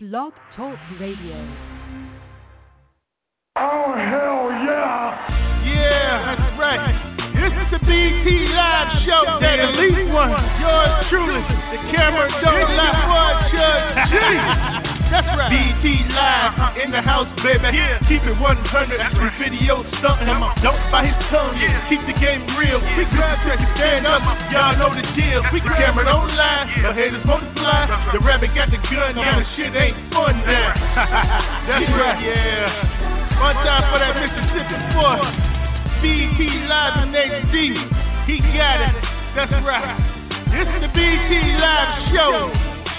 Blog Talk Radio. Oh, hell yeah! Yeah, that's right. This is the BT Live Show. That elite one. Yours truly. The camera don't lie. Boy, Judge G. That's right. BT Live in the house, baby. Yeah. Keep it 100. This video stumping him. Don't bite his tongue. Yeah. Keep the game real. We grab to stand up. Y'all know the deal. We the camera don't lie. The haters won't fly. The rabbit got the gun. Yeah, the shit ain't fun now. That's right. Yeah. One time for that Mississippi boy. BT Live in HD. He got it. That's right. This is the BT Live Show.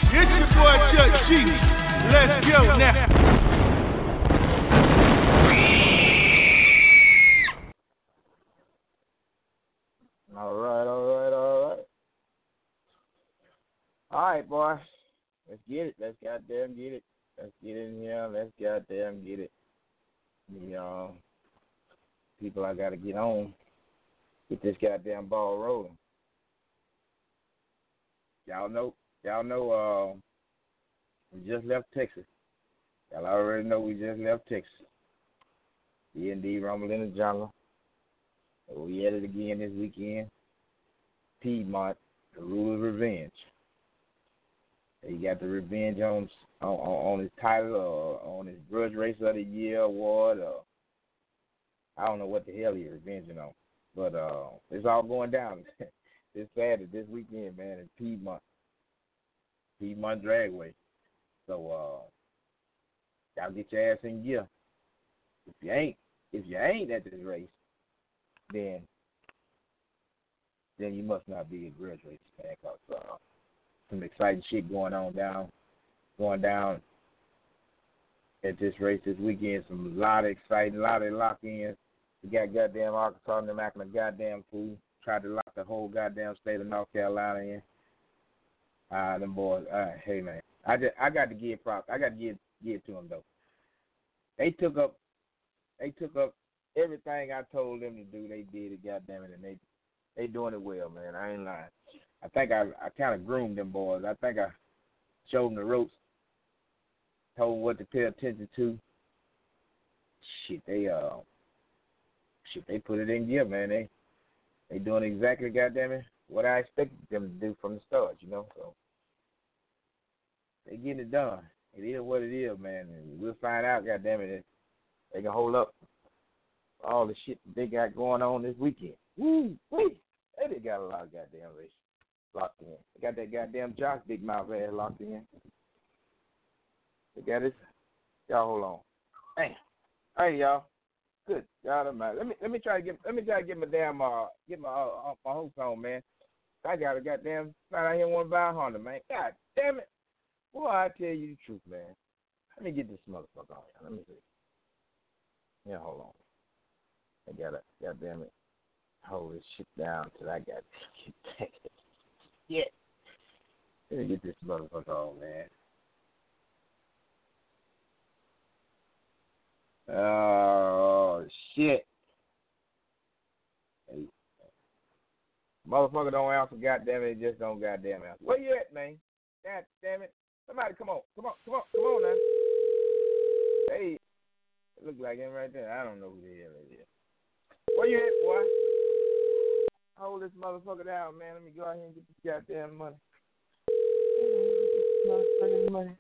It's your boy Chuck G. Let's go now. All right, all right, all right. All right, boy. Let's get it. Let's goddamn get it. Let's get in here. Let's goddamn get it. The uh, people I gotta get on. Get this goddamn ball rolling. Y'all know y'all know uh we just left Texas. Y'all already know we just left Texas. D and D Rumble in the Jungle. We at it again this weekend. Piedmont, the Rule of Revenge. He got the revenge on on, on his title or on his Grudge Race of the Year award or I don't know what the hell he's revenging on. But uh it's all going down this Saturday, this weekend, man, in Piedmont. Piedmont Dragway. So uh y'all get your ass in gear. If you ain't if you ain't at this race, then then you must not be a grudge race fan cause uh, some exciting shit going on down going down at this race this weekend. Some lot of exciting, lot of lock ins. We got goddamn Arkansas and them acting a goddamn fool. Tried to lock the whole goddamn state of North Carolina in. Ah, uh, them boys. Uh, hey man, I just I got to give props. I got to give give to them though. They took up, they took up everything I told them to do. They did it, goddamn it, and they they doing it well, man. I ain't lying. I think I I kind of groomed them boys. I think I showed them the ropes, told them what to pay attention to. Shit, they uh, shit, they put it in gear, man. They they doing exactly, goddamn it, what I expected them to do from the start, you know. So they getting it done. It is what it is, man. We'll find out, goddamn it, if they can hold up all the shit they got going on this weekend. Woo, wee. They done got a lot of goddamn race locked in. They got that goddamn Josh Big Mouth ass locked in. They got this. Y'all hold on. Damn. Hey y'all. Good God Almighty. Let me let me try to get let me try to get my damn uh get my uh, my host on, man. I got a goddamn not out here want to buy a Honda, man. God damn it. Boy, I tell you the truth, man. Let me get this motherfucker on here. Let me see. Yeah, hold on. I gotta goddamn it. Hold this shit down till I got get Yeah. Let me get this motherfucker on, man. Oh shit. Hey. Motherfucker don't answer, goddamn it, just don't goddamn answer. Where you at, man? God damn it. Somebody come on. Come on, come on, come on now. Hey. It look like him right there. I don't know who the hell it is. Where you at, boy? Hold this motherfucker down, man. Let me go out here and get this goddamn money. Get this motherfucking money.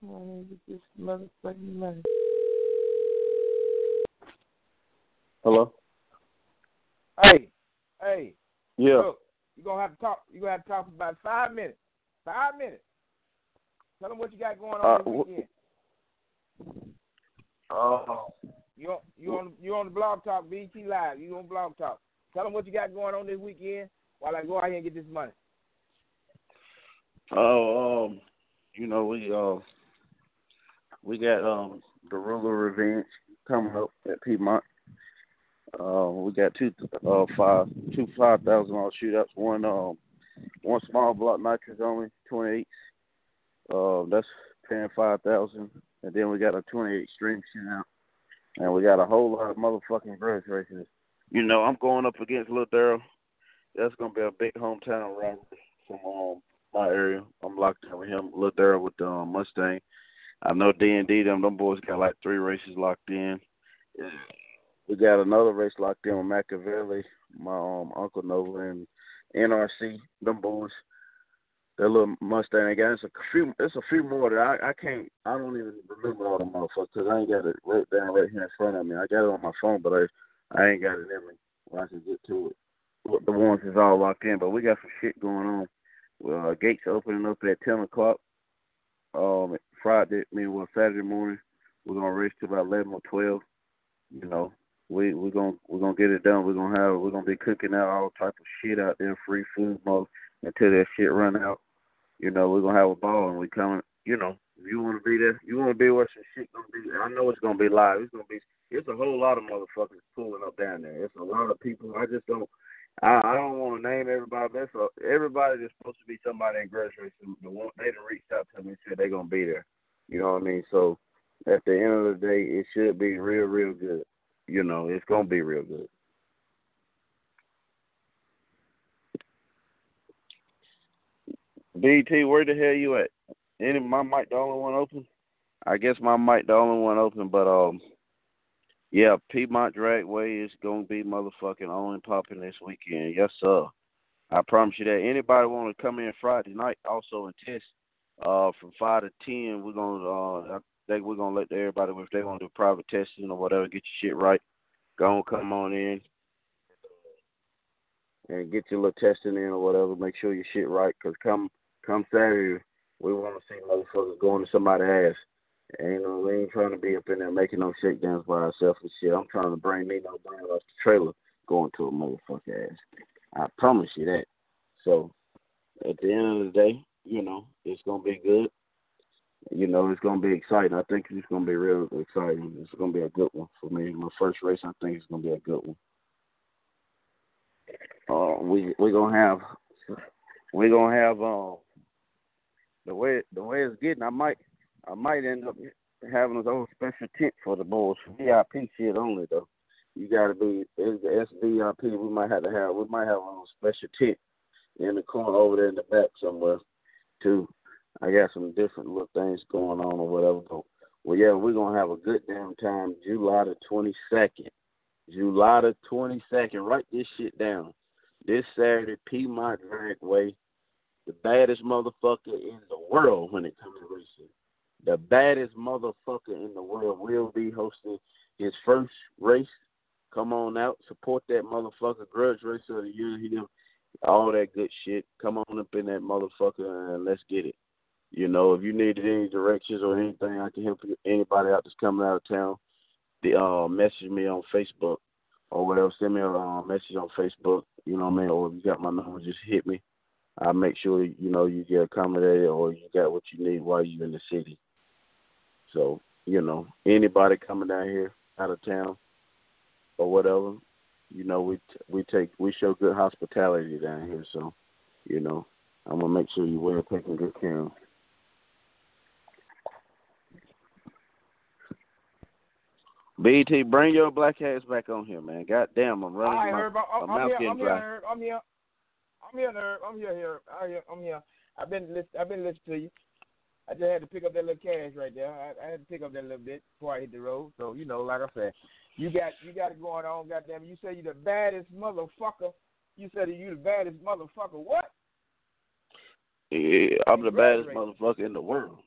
Come on and get this motherfucking money. Hello. Hey, hey. Yeah. Look, you gonna have to talk. You're gonna have to talk for about five minutes. Five minutes. Tell them what you got going on Uh, this weekend. Oh. You on you on you on the blog talk BT Live. You on blog talk. Tell them what you got going on this weekend while I go out here and get this money. Oh, um, you know we uh we got um the Ruler Revenge coming up at Piedmont. Uh, we got two uh five two five thousand dollar shootouts. One um one small block nitrous only twenty eight. Uh, that's paying five thousand, and then we got a twenty eight extreme shootout, and we got a whole lot of motherfucking grudge races. You know, I'm going up against Lil Daryl. That's gonna be a big hometown rivalry from um my area. I'm locked in with him. Lil Daryl with the um, Mustang. I know D and D them them boys got like three races locked in. We got another race locked in with Machiavelli, my um, uncle Nova and NRC. Them boys, that little Mustang again. It's a few. It's a few more that I I can't. I don't even remember all the motherfuckers because I ain't got it wrote down right here in front of me. I got it on my phone, but I I ain't got it in me where I can get to it. The ones is all locked in, but we got some shit going on. Well, uh, gates opening up at ten o'clock. Um, Friday, mean, well, Saturday morning, we're gonna race to about eleven or twelve. You know, we we're gonna we're gonna get it done. We're gonna have we're gonna be cooking out all type of shit out there, free food mode until that shit run out. You know, we're gonna have a ball and we coming. You know, you want to be there, you want to be where some shit gonna be. I know it's gonna be live. It's gonna be. It's a whole lot of motherfuckers pulling up down there. It's a lot of people. I just don't. I, I don't want to name everybody, but so everybody that's supposed to be somebody in Racing, the one they done reached out to me and said they're gonna be there. You know what I mean? So at the end of the day, it should be real, real good. You know, it's gonna be real good. BT, where the hell you at? Any my mic the only one open? I guess my mic the only one open, but um, yeah, Piedmont Dragway is gonna be motherfucking on and popping this weekend. Yes, sir. I promise you that. Anybody want to come in Friday night also and test uh from five to ten? We're gonna uh Think we're gonna let everybody if they want to do private testing or whatever, get your shit right. Go on, come on in and get your little testing in or whatever. Make sure your shit right, cause come come Saturday, we want to see motherfuckers going to somebody's ass. Ain't no, we ain't trying to be up in there making no shakedowns by ourselves and shit. I'm trying to bring me no brand off the trailer going to a motherfucker ass. I promise you that. So at the end of the day, you know, it's gonna be good. You know, it's gonna be exciting. I think it's gonna be real exciting. It's gonna be a good one for me. My first race, I think it's gonna be a good one. Uh, we we gonna have we gonna have um the way the way it's getting. I might I might end up having his own special tent for the boys. VIP shit only though. You gotta be it's the SVIP. We might have to have we might have a special tent in the corner over there in the back somewhere too. I got some different little things going on or whatever. But, well, yeah, we're gonna have a good damn time. July the twenty second. July the twenty second. Write this shit down. This Saturday, Piedmont Dragway, the baddest motherfucker in the world when it comes to racing. The baddest motherfucker in the world will be hosting his first race. Come on out, support that motherfucker. Grudge Racer of the Year, he all that good shit. Come on up in that motherfucker and let's get it. You know, if you needed any directions or anything, I can help you. Anybody out that's coming out of town, the uh, message me on Facebook or whatever. Send me a uh, message on Facebook. You know what I mean? Or if you got my number, just hit me. I'll make sure you know you get accommodated or you got what you need while you're in the city. So you know, anybody coming down here out of town or whatever, you know, we we take we show good hospitality down here. So, you know, I'm gonna make sure you well taken good care of. BT, bring your black ass back on here, man. God damn, I'm running Hi, my, Herb. I'm, my I'm mouth here. I'm here. Herb. I'm here. I'm here, Herb. I'm here. Here. I'm here. I'm here. I've been list- I've been listening to you. I just had to pick up that little cash right there. I, I had to pick up that little bit before I hit the road. So you know, like I said, you got you got it going on. Goddamn, you say you the baddest motherfucker. You said you the baddest motherfucker. What? Yeah, I'm the baddest motherfucker in the world.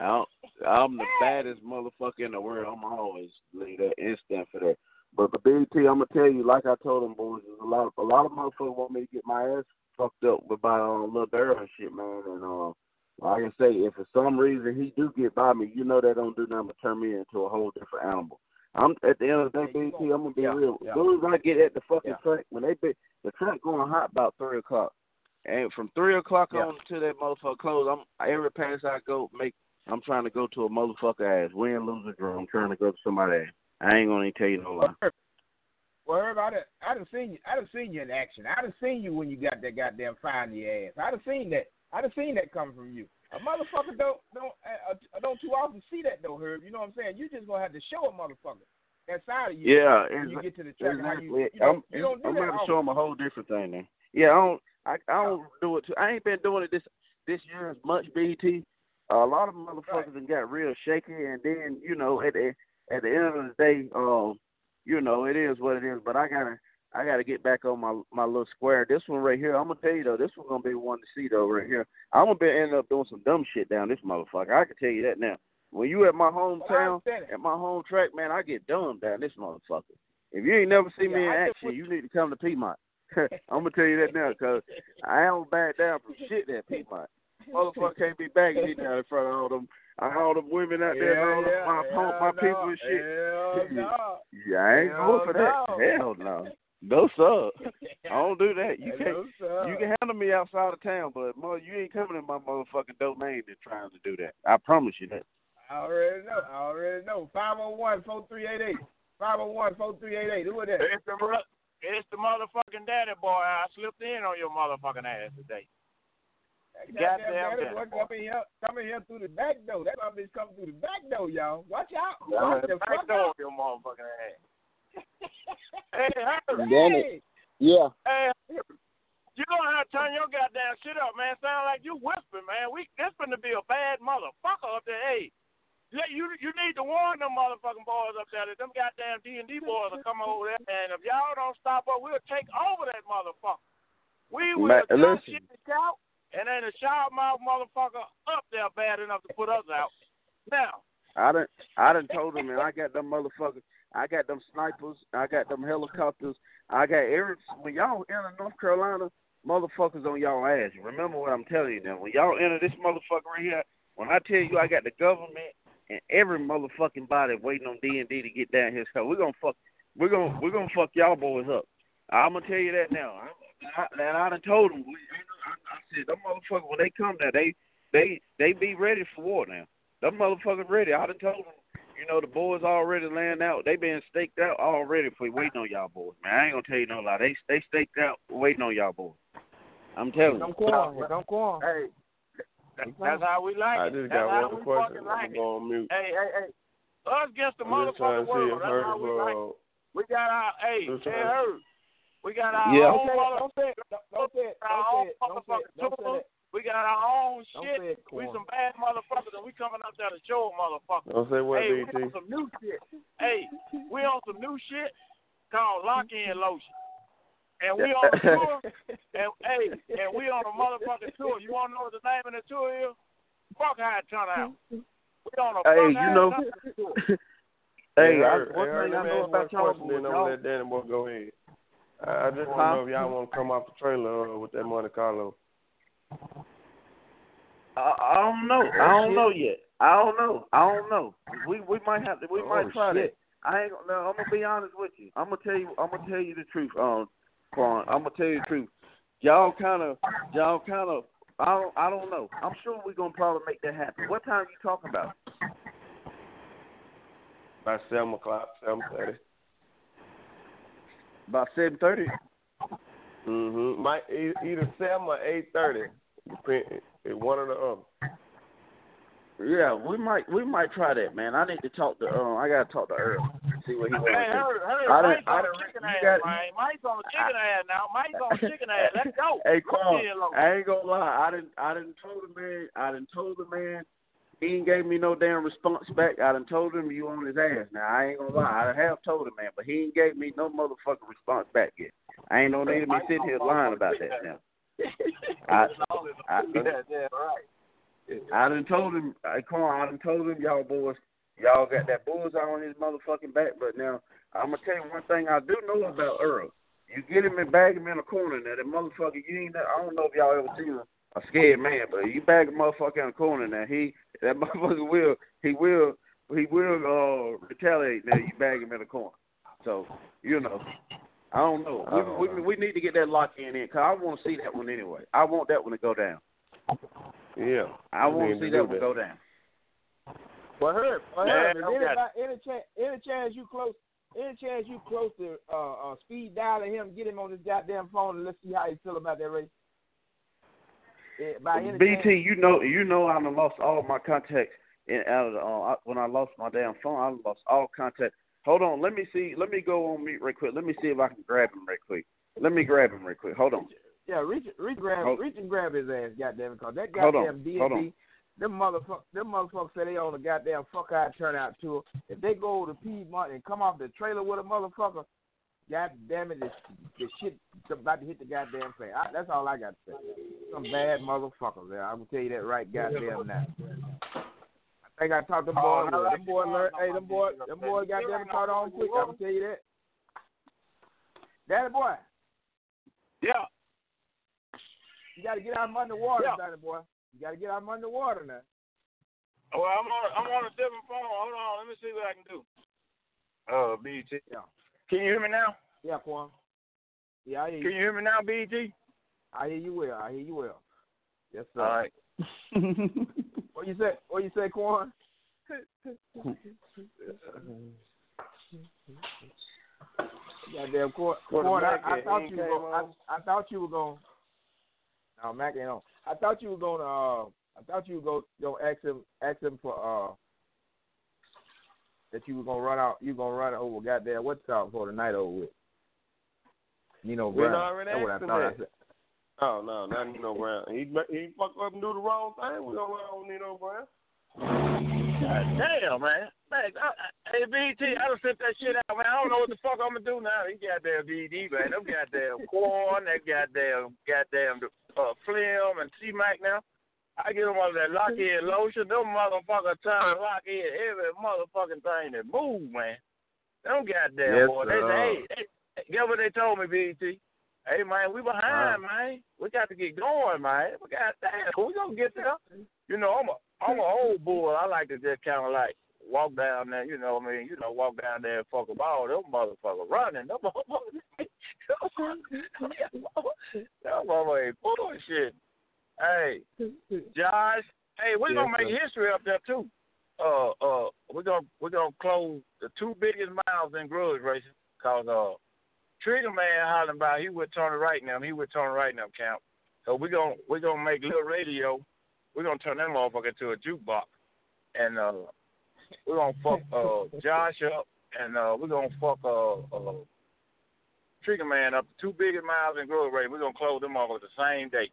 I'm, I'm the baddest motherfucker in the world. I'm always leave that instant for that. But the BT, I'm gonna tell you, like I told them boys, there's a lot, a lot of motherfuckers want me to get my ass fucked up with by uh, little Daryl and shit, man. And uh, like I say, if for some reason he do get by me, you know that don't do nothing but turn me into a whole different animal. I'm at the end of the day, BT. I'm gonna be Yeah, real. yeah. As soon as I get at the fucking Yeah. track, when they be the track going hot about three o'clock, and from three o'clock Yeah. on to that motherfucker close, I'm every pass I go make. I'm trying to go to a motherfucker ass. Win, lose, or draw. I'm trying to go to somebody ass. I ain't gonna even tell you no lie. Well, Herb, I done, I done seen you. I done seen you in action. I done seen you when you got that goddamn fire in your ass. I done seen that. I done seen that coming from you. A motherfucker don't don't uh, uh, don't too often see that though, Herb. You know what I'm saying? You just gonna have to show a motherfucker that side of you Yeah, when you get to the track. exactly. you, you, know, I'm, you don't do I'm that to show him a whole different thing now. Yeah, I don't. I, I don't do it too. I ain't been doing it this this year as much. BT. A lot of motherfuckers right. got real shaky, and then you know at the at the end of the day, um, you know it is what it is. But I gotta I gotta get back on my my little square. This one right here, I'm gonna tell you though, this one's gonna be one to see though right here. I'm gonna be end up doing some dumb shit down this motherfucker. I can tell you that now. When you at my hometown, at my home track, man, I get dumb down this motherfucker. If you ain't never seen yeah, me in action, you need to come to Piedmont. I'm gonna tell you that now, cause I don't back down from shit at Piedmont. Motherfucker can't be backing me down in front of all them I all the women out there, yeah, all yeah, my hell my no, people and shit. Hell no. Yeah, I ain't hell going for that. no. Hell no. No sir. I don't do that. You can't. No, You can handle me outside of town, but mother, you ain't coming in my motherfucking domain and trying to do that. I promise you that. I already know. I already know. Five zero one four three eight eight. Five zero one four three eight eight. Who is that? It's the, it's the motherfucking daddy boy. I slipped in on your motherfucking ass today. Goddamn Goddamn daddy boy coming here, coming here through the back door. That my bitch coming through the back door, y'all. Watch out. Watch the back fuck door out. of your motherfucking ass. hey, Harry. Damn it. Yeah. Hey, you gonna have to turn your goddamn shit up, man. Sound like you whispering, man. We this to be a bad motherfucker up there. Hey, you you, you need to warn them motherfucking boys up there that them goddamn D and D boys are coming over there, and if y'all don't stop us, we'll take over that motherfucker. We will Ma- jump listen. shit and shout, and ain't a shout mouth motherfucker up there bad enough to put us out. Now, I done I done told them, and I got them motherfuckers. I got them snipers. I got them helicopters. I got every when y'all enter North Carolina, motherfuckers on y'all ass. Remember what I'm telling you now. When y'all enter this motherfucker right here, when I tell you I got the government and every motherfucking body waiting on D and D to get down here, so we're gonna fuck, we're gonna we're gonna fuck y'all boys up. I'm gonna tell you that now. I, I, and I done told them. I, I said them motherfuckers when they come there, they they they be ready for war now. Them motherfuckers ready. I done told them. You know the boys already laying out. They been staked out already for waiting on y'all boys. Man, I ain't gonna tell you no lie. They they staked out waiting on y'all boys. I'm telling you. Don't you. go on. Don't call. on. hey, that, that's how we like I it. just That's got how one we question. fucking I'm like gonna go on mute. it. Hey, hey, hey. Us against the I'm motherfucking to see if world. That's how we like it. We got our hey, Just hey, trying- Herb. We got our Yeah. own Don't say it. motherfucking Don't say it. Don't say it. Don't say it. Don't say it. Don't say that. We got our own Don't shit. it, We some bad motherfuckers, and we coming up there to show motherfuckers. Don't say what, hey, we on some new shit. Hey, we on some new shit called lock-in lotion. And we on a tour, and hey, and we on a motherfucking tour. You want to know what the name of the tour is? Fuck how it turn out. We on a Hey, fuck you know- out tour. Hey, I, Herb, one hey, Herb, thing I know about y'all boys, then I'm y'all, gonna let Danny boy go ahead. I, I just want Huh? to know if y'all want to come off the trailer uh, with that Monte Carlo. I, I don't know. I don't know yet. I don't know. I don't know. We we might have to. We Oh, might try shit. that. I ain't gonna. No, I'm gonna be honest with you. I'm gonna tell you. I'm gonna tell you the truth. Um, Quan. I'm gonna tell you the truth. Y'all kind of. Y'all kind of. I don't. I don't know. I'm sure we're gonna probably make that happen. What time are you talking about? By seven o'clock, seven thirty. About seven thirty. Mm-hmm. Might either seven or eight thirty. Depend. It's one or the other. Yeah, we might. We might try that, man. I need to talk to. Um, I gotta talk to Earl. See what he wants Hey, to do. hurry, hurry. I done- Mike's I on done- the chicken you ass, got- man. Mike's on the chicken ass now. Mike's on the chicken ass. Let's go. Hey, Come Quan, here, Logan. I ain't gonna lie. I didn't. I didn't told the man. I didn't told the man. He ain't gave me no damn response back. I done told him you on his ass. Now I ain't gonna lie. I have told him man, but he ain't gave me no motherfucking response back yet. I ain't no need to be sitting here lying about that now. I, I, yeah. I done told him, I Quan, I done told him y'all boys, y'all got that bullseye on his motherfucking back. But now I'm gonna tell you one thing I do know about Earl. You get him and bag him in a corner. Now that motherfucker, you ain't. I don't know if y'all ever seen a, a scared man, but you bag a motherfucker in a corner. Now he, that motherfucker will, he will, he will uh retaliate. Now you bag him in a corner. So you know. I don't know. I don't we, know. we we need to get that lock in in because I want to see that one anyway. I want that one to go down. Yeah. I want to see do that one go down. Well, Herb, well, Yeah, Herb, is okay. any chance, any chance you close, any chance you close to uh, uh, speed dialing him, get him on his goddamn phone, and let's see how he feel about that race. By BT, chance, you know, you know, I lost all my contacts in out of the, uh, when I lost my damn phone. I lost all contact. Hold on, let me see. Let me go on mute real quick. Let me see if I can grab him real quick. Let me grab him real quick. Hold on. Yeah, reach, reach, grab, Hold- reach and grab his ass, goddamn it, cause that goddamn DMV, them motherfuckers, them motherfuckers say they on the goddamn fuck out turnout tour. If they go to Piedmont and come off the trailer with a motherfucker, god damn it, this, this shit about to hit the goddamn fan. I, that's all I got to say. Some bad motherfuckers there. I will tell you that right goddamn now. I think I talked to boy. Oh, no, them boys learned. Hey, them boys, them boys goddamn caught on quick. I'm gonna tell you that. Daddy boy, Yeah. you got to get out from under water, Yeah. Daddy boy. You got to get out from under water now. Well, I'm on I'm on a different phone. Hold on, let me see what I can do. Uh, BT. Yeah. Can you hear me now? Yeah, Quan. Yeah, I hear you. Can you. hear me now, BG? I hear you well. I hear you well. Yes, sir. All right. What you say? What you say, Quan? Goddamn, Quan. Quan I, I thought you were going. I, I thought you were going. No, Mac ain't on. I thought you were going to. Uh, I thought you were going to ask him. Ask him for. Uh, that you were gonna run out. You gonna run over. Goddamn, what's out for the night over with? You know, Brown. That's what I asked him thought. I said. Oh no, not Nino Brown. He he fucked up and do the wrong thing. We don't run on Nino Brown. God damn, man. Man, I, I, hey, BT, I done sent that shit out, man. I don't know what the fuck I'm gonna do now. He goddamn DD, man. Them goddamn corn, that goddamn, goddamn uh, Flim and C-Mac now. I get them all that lockhead mm-hmm. lotion. Them motherfucker trying to lock in every motherfucking thing that move, man. Them goddamn Yes, boy. They sir. say, hey, hey, get what they told me, BT. Hey, man, we behind, uh-huh. man. We got to get going, man. We got damn. We gonna get there. You know, I'm a I'm a mm-hmm. old boy. I like to just kind of like walk down there. You know, what I mean, you know, walk down there and fuck a ball. Them motherfuckers running. Them motherfuckers. Mm-hmm. Them motherfuckers ain't bullshit. Hey, Josh. Hey, we're gonna make sir. history up there too. Uh, uh, we're gonna we're gonna close the two biggest miles in grudge racing cause uh, Trigger Man hollering about he would turn it right now. He would turn it right now, count. So we're gonna we're gonna make little radio. We're gonna turn that motherfucker into a jukebox, and uh, we're gonna fuck uh Josh up, and uh, we're gonna fuck uh, uh Trigger Man up. Two biggest miles in grudge racing. We're gonna close them off at the same day,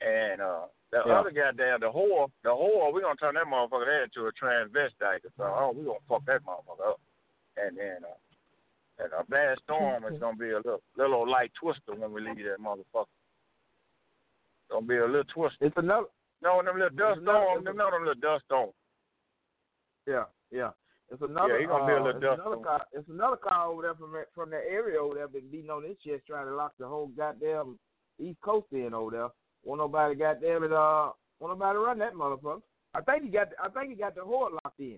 and uh. The Yeah. other goddamn, the whore, the whore, we're gonna turn that motherfucker there into a transvestite. So oh, we're gonna fuck that motherfucker up. And then uh and a bad storm is gonna be a little little light twister when we leave that motherfucker. Gonna be a little twister. It's another. No, them little dust storms, them no them little dust storms. Yeah, yeah. It's another. Yeah, he gonna be a uh, little it's dust another car. It's another car over there from that- from that area over there been beating on this chest trying to lock the whole goddamn East Coast in over there. Won't nobody goddamn it uh won't nobody run that motherfucker. I think he got the, I think he got the horde locked in.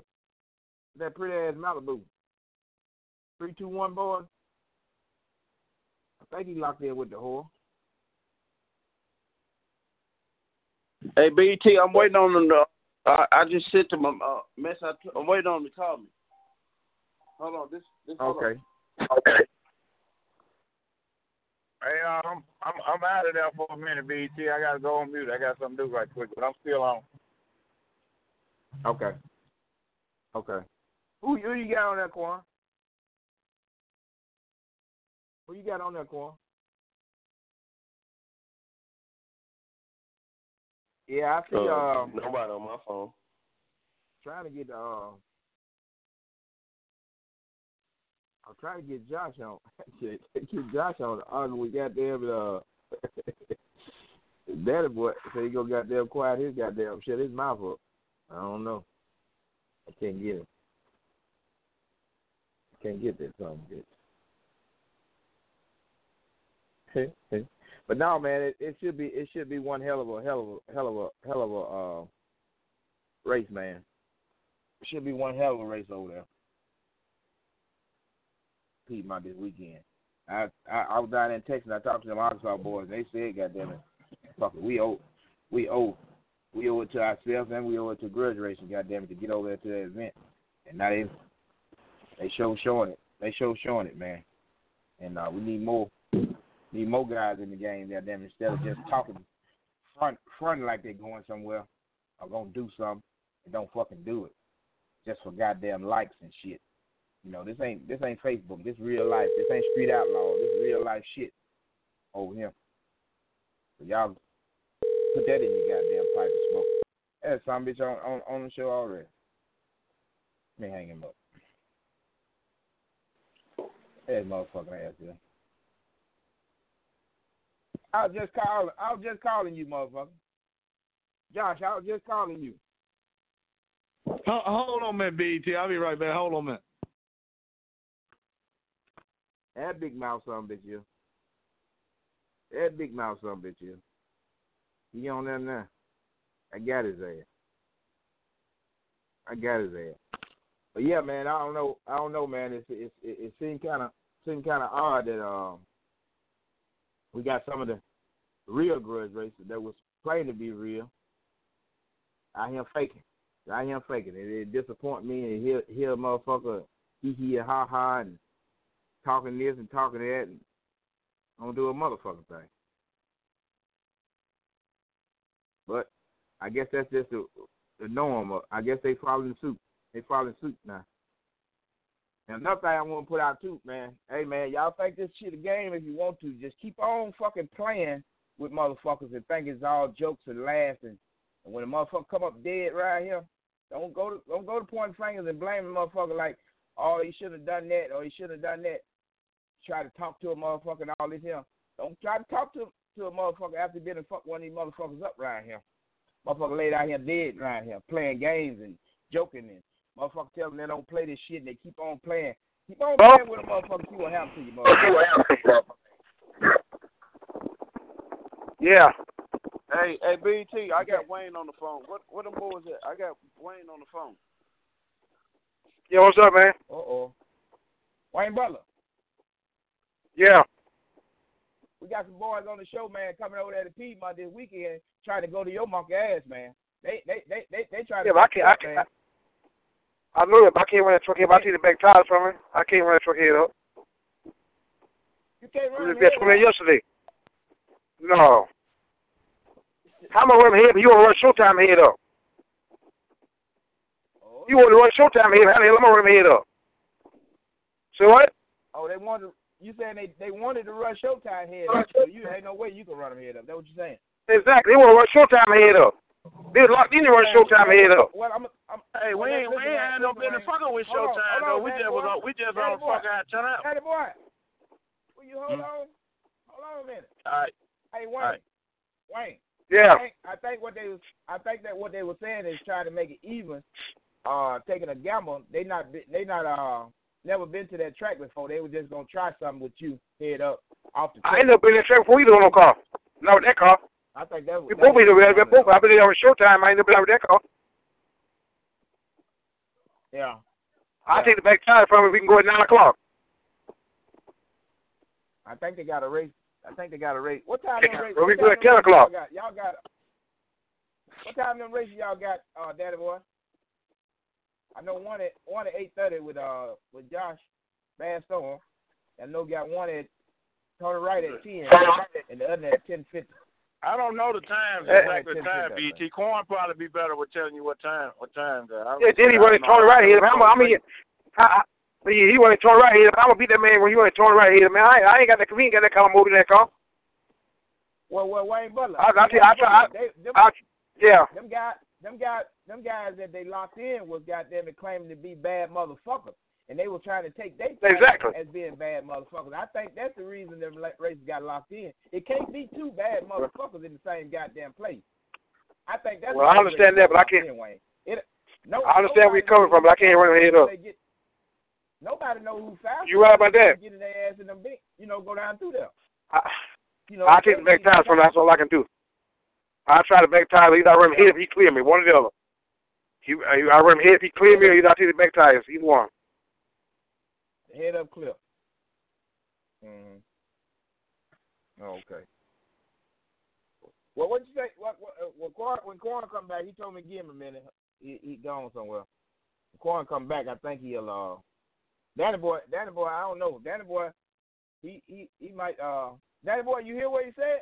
That pretty ass Malibu. Three two one boy. I think he locked in with the whore. Hey BT, I'm waiting on them to. I I just sent them a uh, mess. I t- I'm waiting on them to call me. Hold on, this this. hold on. Okay. Okay. Hey, uh, I'm I'm I'm out of there for a minute, BT. I gotta go on mute. I got something to do right quick, but I'm still on. Okay. Okay. Who who you got on that Quan? Who you got on that Quan? Yeah, I see. Uh, Uh, nobody on my phone. trying to get the uh, I'm trying to get Josh on. get Josh on the argue with goddamn uh, daddy boy. So he go goddamn quiet his goddamn shut his mouth up. I don't know. I can't get him. I can't get that son bitch. but no, man, it, it should be it should be one hell of a hell of a hell of a hell of a uh, race, man. It should be one hell of a race over there. Piedmont this weekend. I, I I was down in Texas. I talked to them Arkansas boys. And They said, "Goddamn it, fuck it, we owe, we owe, we owe it to ourselves and we owe it to graduation. racing. Goddamn it, to get over there to that event." And now they they show showing it. They show showing it, man. And uh, we need more need more guys in the game. Goddamn, it, instead of just talking front front like they're going somewhere or gonna do something and don't fucking do it just for goddamn likes and shit. You know, this ain't this ain't Facebook. This real life. This ain't street outlaw. This real life shit over here. So y'all put that in your goddamn pipe and smoke. That's some bitch on, on on the show already. Let me hang him up. That motherfucking ass here. I was just calling. I was just calling you, motherfucker. Josh, I was just calling you. Hold on minute, BT. I'll be right back. Hold on a minute. That big mouth son bitch you. That big mouth son bitch you. He on there now. I got his ass. I got his ass. But yeah, man, I don't know. I don't know, man. It's it's it, it seemed kind of seemed kind of odd that um we got some of the real grudge racers that was playing to be real out here faking. Out here faking. It, it disappoint me and hear hear motherfucker hee hee ha ha and talking this and talking that and don't do a motherfucking thing. But I guess that's just the, the norm. I guess they following suit. They following suit now. And another thing I want to put out too, man. Hey man, y'all think this shit a game if you want to. Just keep on fucking playing with motherfuckers and think it's all jokes and laughs and, and when a motherfucker come up dead right here, don't go to don't go to pointing fingers and blame the motherfucker like, oh he should have done that or he should have done that. Try to talk to a motherfucker and all this here. Don't try to talk to to a motherfucker after you been and fuck one of these motherfuckers up right here. Motherfucker laid out here dead right here, playing games and joking and motherfucker tell them they don't play this shit and they keep on playing. Keep on playing with a motherfucker, see what happens to you, motherfucker. Yeah. Hey, hey, BT, I got Wayne on the phone. What what the them boys at? I got Wayne on the phone. Yeah, what's up, man? Uh oh. Wayne Butler. Yeah. We got some boys on the show, man, coming over there to Piedmont this weekend, trying to go to your monkey ass, man. They they they they, they try to Yeah, but I can't. I, can't, I, I know it, but I can't run a truck here. But I see the back tires from it. I can't run a truck here though. You can't We run was there from there yesterday. No. How am I running here? But you want to run Showtime here though? Oh, You want to run Showtime here? How the hell am I running here though? So what? oh, they wanted. You saying they they wanted to run Showtime head up, so you ain't no way you can run them head up. That what you saying? Exactly. They want to run Showtime here though. They locked in to run Showtime here though. Well, I'm, I'm, Hey, we ain't we ain't had no business fucking with Hold on, Showtime hold on, though. We man, just was on we just Hey, on boy. fucking out turn out. Hey, boy. Will you hold Hmm? on? Hold on a minute. All right. Hey, Wayne. All right. Wayne. Yeah. I think, I think what they was I think that what they were saying is trying to make it even. Uh, taking a gamble. They not they not uh never been to that track before. They were just gonna try something with you head up off the. Track. I ended up in that track before you doing no car. Not with that car. I think that was. We both been there. We both. I've been there on Showtime. I ended up with that car. Yeah. I'll take the back tire from it. We can go at nine o'clock. I think they got a race. I think they got a race. What time Yeah, them race? well, we go time at 10 o'clock. Y'all got, y'all got. What time them races y'all got, uh, Daddy boy? I know one at one at eight thirty with uh with Josh Bad I know got one at Tony Wright at ten, and the other at ten fifty. I don't know the times Hey, exactly hey, time, hey, BT. Corn probably be better with telling you what time what time that. I, Yeah, then he running Tony right here. I'm, I'm here. I, I, he, he running Tony right here. I'm gonna beat that man when he running Tony right here, man. I, I ain't got that. We ain't got that kind of motor in that car. Well, well, Wayne Butler. I- I tell- I try- I- they, them, I, yeah. them guys, them guys, them guys that they locked in was goddamn it claiming to be bad motherfuckers, and they were trying to take they Exactly. as being bad motherfuckers. I think that's the reason them races got locked in. It can't be two bad motherfuckers in the same goddamn place. I think that's. Well, I understand that, but I can't- Wayne. It, no, I understand where you're coming from, but I can't run your head up. get- Nobody know who fast. You right about that. Getting their ass in them big, you know, go down through there. I, You know, I'll take the back tires from. That's all I can do. I'll try the back tires. Either I run him he clear me. One or the other. He, I I run him he clear me, or either I take the back tires. Either one. Head up clip. Mm-hmm. Oh, okay. Well, what you say? What, what, uh, when Quan when come back, he told me give him a minute. He he gone somewhere. When come back, I think he'll. uh Danny boy, Danny boy, I don't know. Danny boy, he he he might. uh Danny boy, you hear what he said?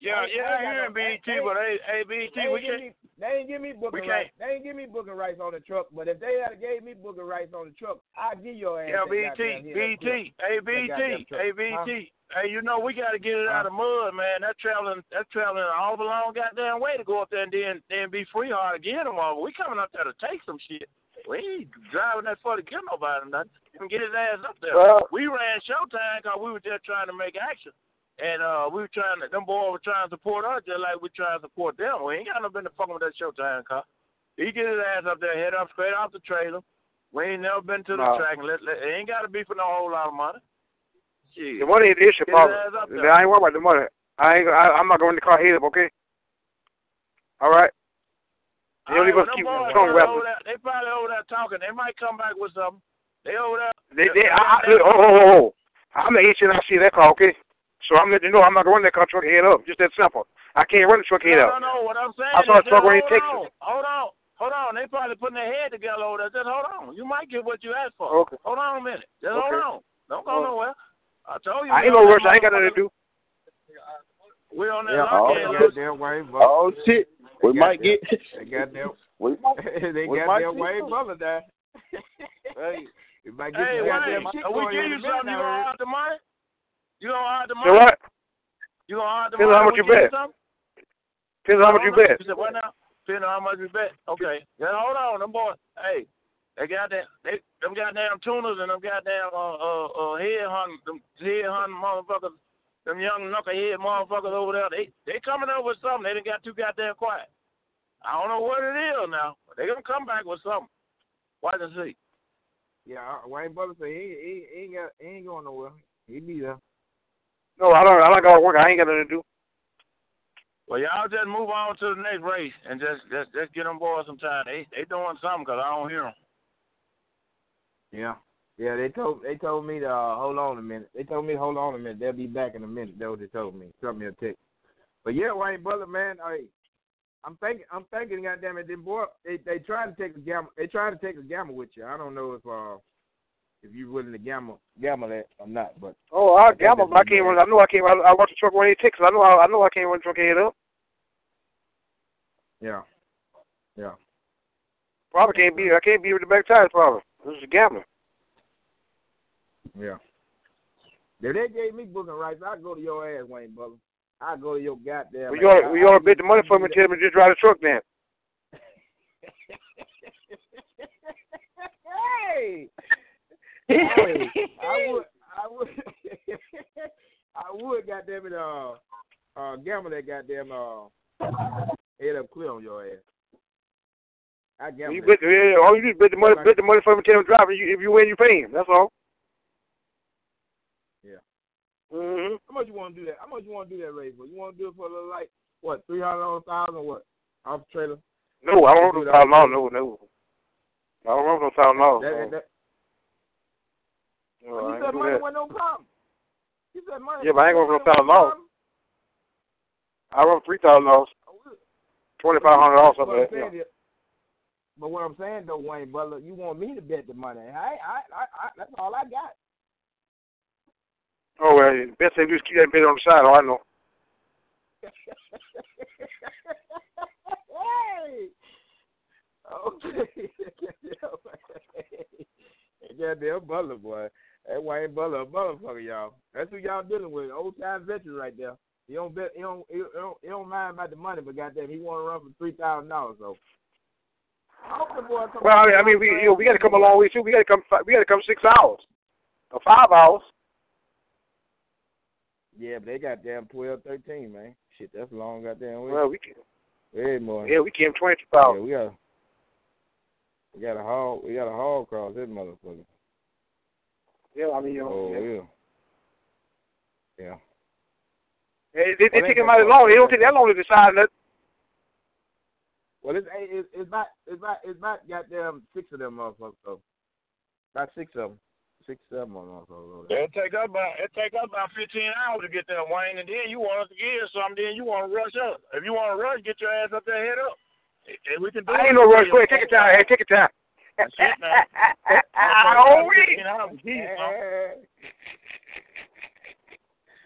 Yeah, I- yeah, I I ain't hear no- BT, hey, but hey, hey, They BT, we can't. me, they ain't give me booking rights. They ain't give me booking rights on the truck. But if they had gave me booking rights on the truck, I'd give your ass. Yeah, that BT, goddamn hit up BT, truck. hey, That goddamn BT, truck. hey, Huh? BT. Hey, you know we got to get it out of mud, man. That's traveling, that's traveling all the long goddamn way to go up there and then then be free hard again tomorrow. We coming up there to take some shit. We ain't driving that far to get nobody nothing. Even get his ass up there. Well- we ran Showtime because we were just trying to make action. And uh, we were trying to, them boys were trying to support us just like we trying to support them. We ain't got no business fucking with that Showtime car. He get his ass up there, head up straight off the trailer. We ain't never been to the No. track. And let, let, it ain't got to be for no whole lot of money. Shit. The money ain't the issue, Get Paul. his ass up I ain't worried about the money. I ain't. I, I'm not going to call head up, okay? All right. You don't even keep well, them boys tongue probably rapping. over there- They probably over there talking. They might come back with something. They over there. They, they, I, I, look, oh, oh, oh, oh. I'm the HNIC that car, okay? So I'm letting you know I'm not going to run that car truck head up. Just that simple. I can't run the truck head no, up. no, no. What I'm saying I saw is a truck just when he hold on. Hold on. Hold on. They probably putting their head together over there. Just hold on. You might get what you asked for. Okay. Hold on a minute. Just hold on. Don't go Oh. nowhere. I told you. I ain't no on rush. I ain't got nothing to do. We on that Yeah, oh, lock they in. goddamn Wayne Butler. Oh shit. We They might get. They goddamn. We might. they got their way, Wayne something. There. Hey. You might get Hey, some goddamn Wayne, we going give you something, you now, gonna Herb. the money? You gonna hide the So money? what? You gonna hide the Depends money? on how much we you give bet. something? Depends how much you bet. You said what now? Depending on how much we bet. Okay. Yeah, hold on, them boys. Hey, they got that. They them goddamn tuners and them goddamn uh uh uh head hunting them head hunting motherfuckers. Them young knucklehead motherfuckers over there. They they coming up with something. They done got too goddamn quiet. I don't know what it is now. But they gonna come back with something. Watch and see. Yeah, uh, Wayne Butler say he, he, he ain't got he ain't going nowhere. He be there. No, I don't. I don't got to work. I ain't got nothing to do. Well, y'all just move on to the next race and just just just get them boys some time. They they doing something 'cause I don't hear them. Yeah. Yeah, they told they told me to uh, hold on a minute. They told me to hold on a minute. They'll be back in a minute. That's what they told me. Sent me a text. But yeah, Wayne Butler, man, I I'm thinking I'm thinking, goddamn it, them boy they they trying to take a gamble they trying to take a gamble with you. I don't know if uh if you're willing to gamble gamble that or not, but Oh, I gamble. but I can't run. I know I can't. I, I watch the truck when he takes. I know. I, I know I can't run the truck head up. yeah. Yeah. Probably can't be. I can't be with the back tires. Probably. This is gambling. Yeah. If they gave me booking rights, I'd go to your ass, Wayne Butler. I'd go to your goddamn you ought, you ought to I'd bet the money for me. that. Tell me to just drive the truck then. hey, I would, I would, I would, goddamn it, uh, uh, gamble that goddamn uh, head up clear on your ass. I gamble. You bet. Yeah, all you do is bet the money. Bet the money for me. Tell him to drive. it. You, if you win, you pay him. That's all. Yeah. Mm-hmm. How much you want to do that? How much you want to do that for? You want to do it for a little like what, three hundred dollars, thousand, what? Off the trailer. No, I don't Do want no thousand dollars. the No, no. I don't want no thousand dollars. That, no. that, No, well, you said money that. wasn't no problem. You said money. Yeah, but I ain't gonna go thousand no dollars. I run three thousand dollars. Oh. Twenty five hundred dollars. But Something what like I'm that. saying is- But what I'm saying though, Wayne Butler, you want me to bet the money? I, I, I, I that's all I got. Oh well, the best thing to do is keep that bet on the side. Oh, I know. hey. Okay. Goddamn Butler boy. That Wayne Butler, a motherfucker, y'all. That's who y'all dealing with. Old time veteran right there. He don't bet. He don't. He don't, he don't mind about the money, but goddamn, he want to run for three thousand dollars. though. I hope the boy come Well, I mean, I mean, we you know, we got to come a long way too. We got to come. We got to come six hours or five hours. Yeah, but they got damn 12, 13, man. Shit, that's a long goddamn way. Well, we can. Way more. Yeah, we came twenty two Yeah, we got we got a haul we got a haul across this motherfucker. Yeah, I mean, you know, Oh yeah. yeah. Yeah. Hey, they, they Well, take they him out long. They don't take that long to decide that. Well it's hey, it's it's about it's not it's about goddamn six of them motherfuckers though. About six of them. Six, seven of them motherfuckers. It'll take us about it'll take us about fifteen hours to get there, Wayne, and then you want us to give something, then you want to rush up. If you want to rush, get your ass up there, head up. And we can do I it. ain't no rush. Go ahead, take your time. Hey, take your time. Shit, now. oh, wait. 15 hours, geez, huh?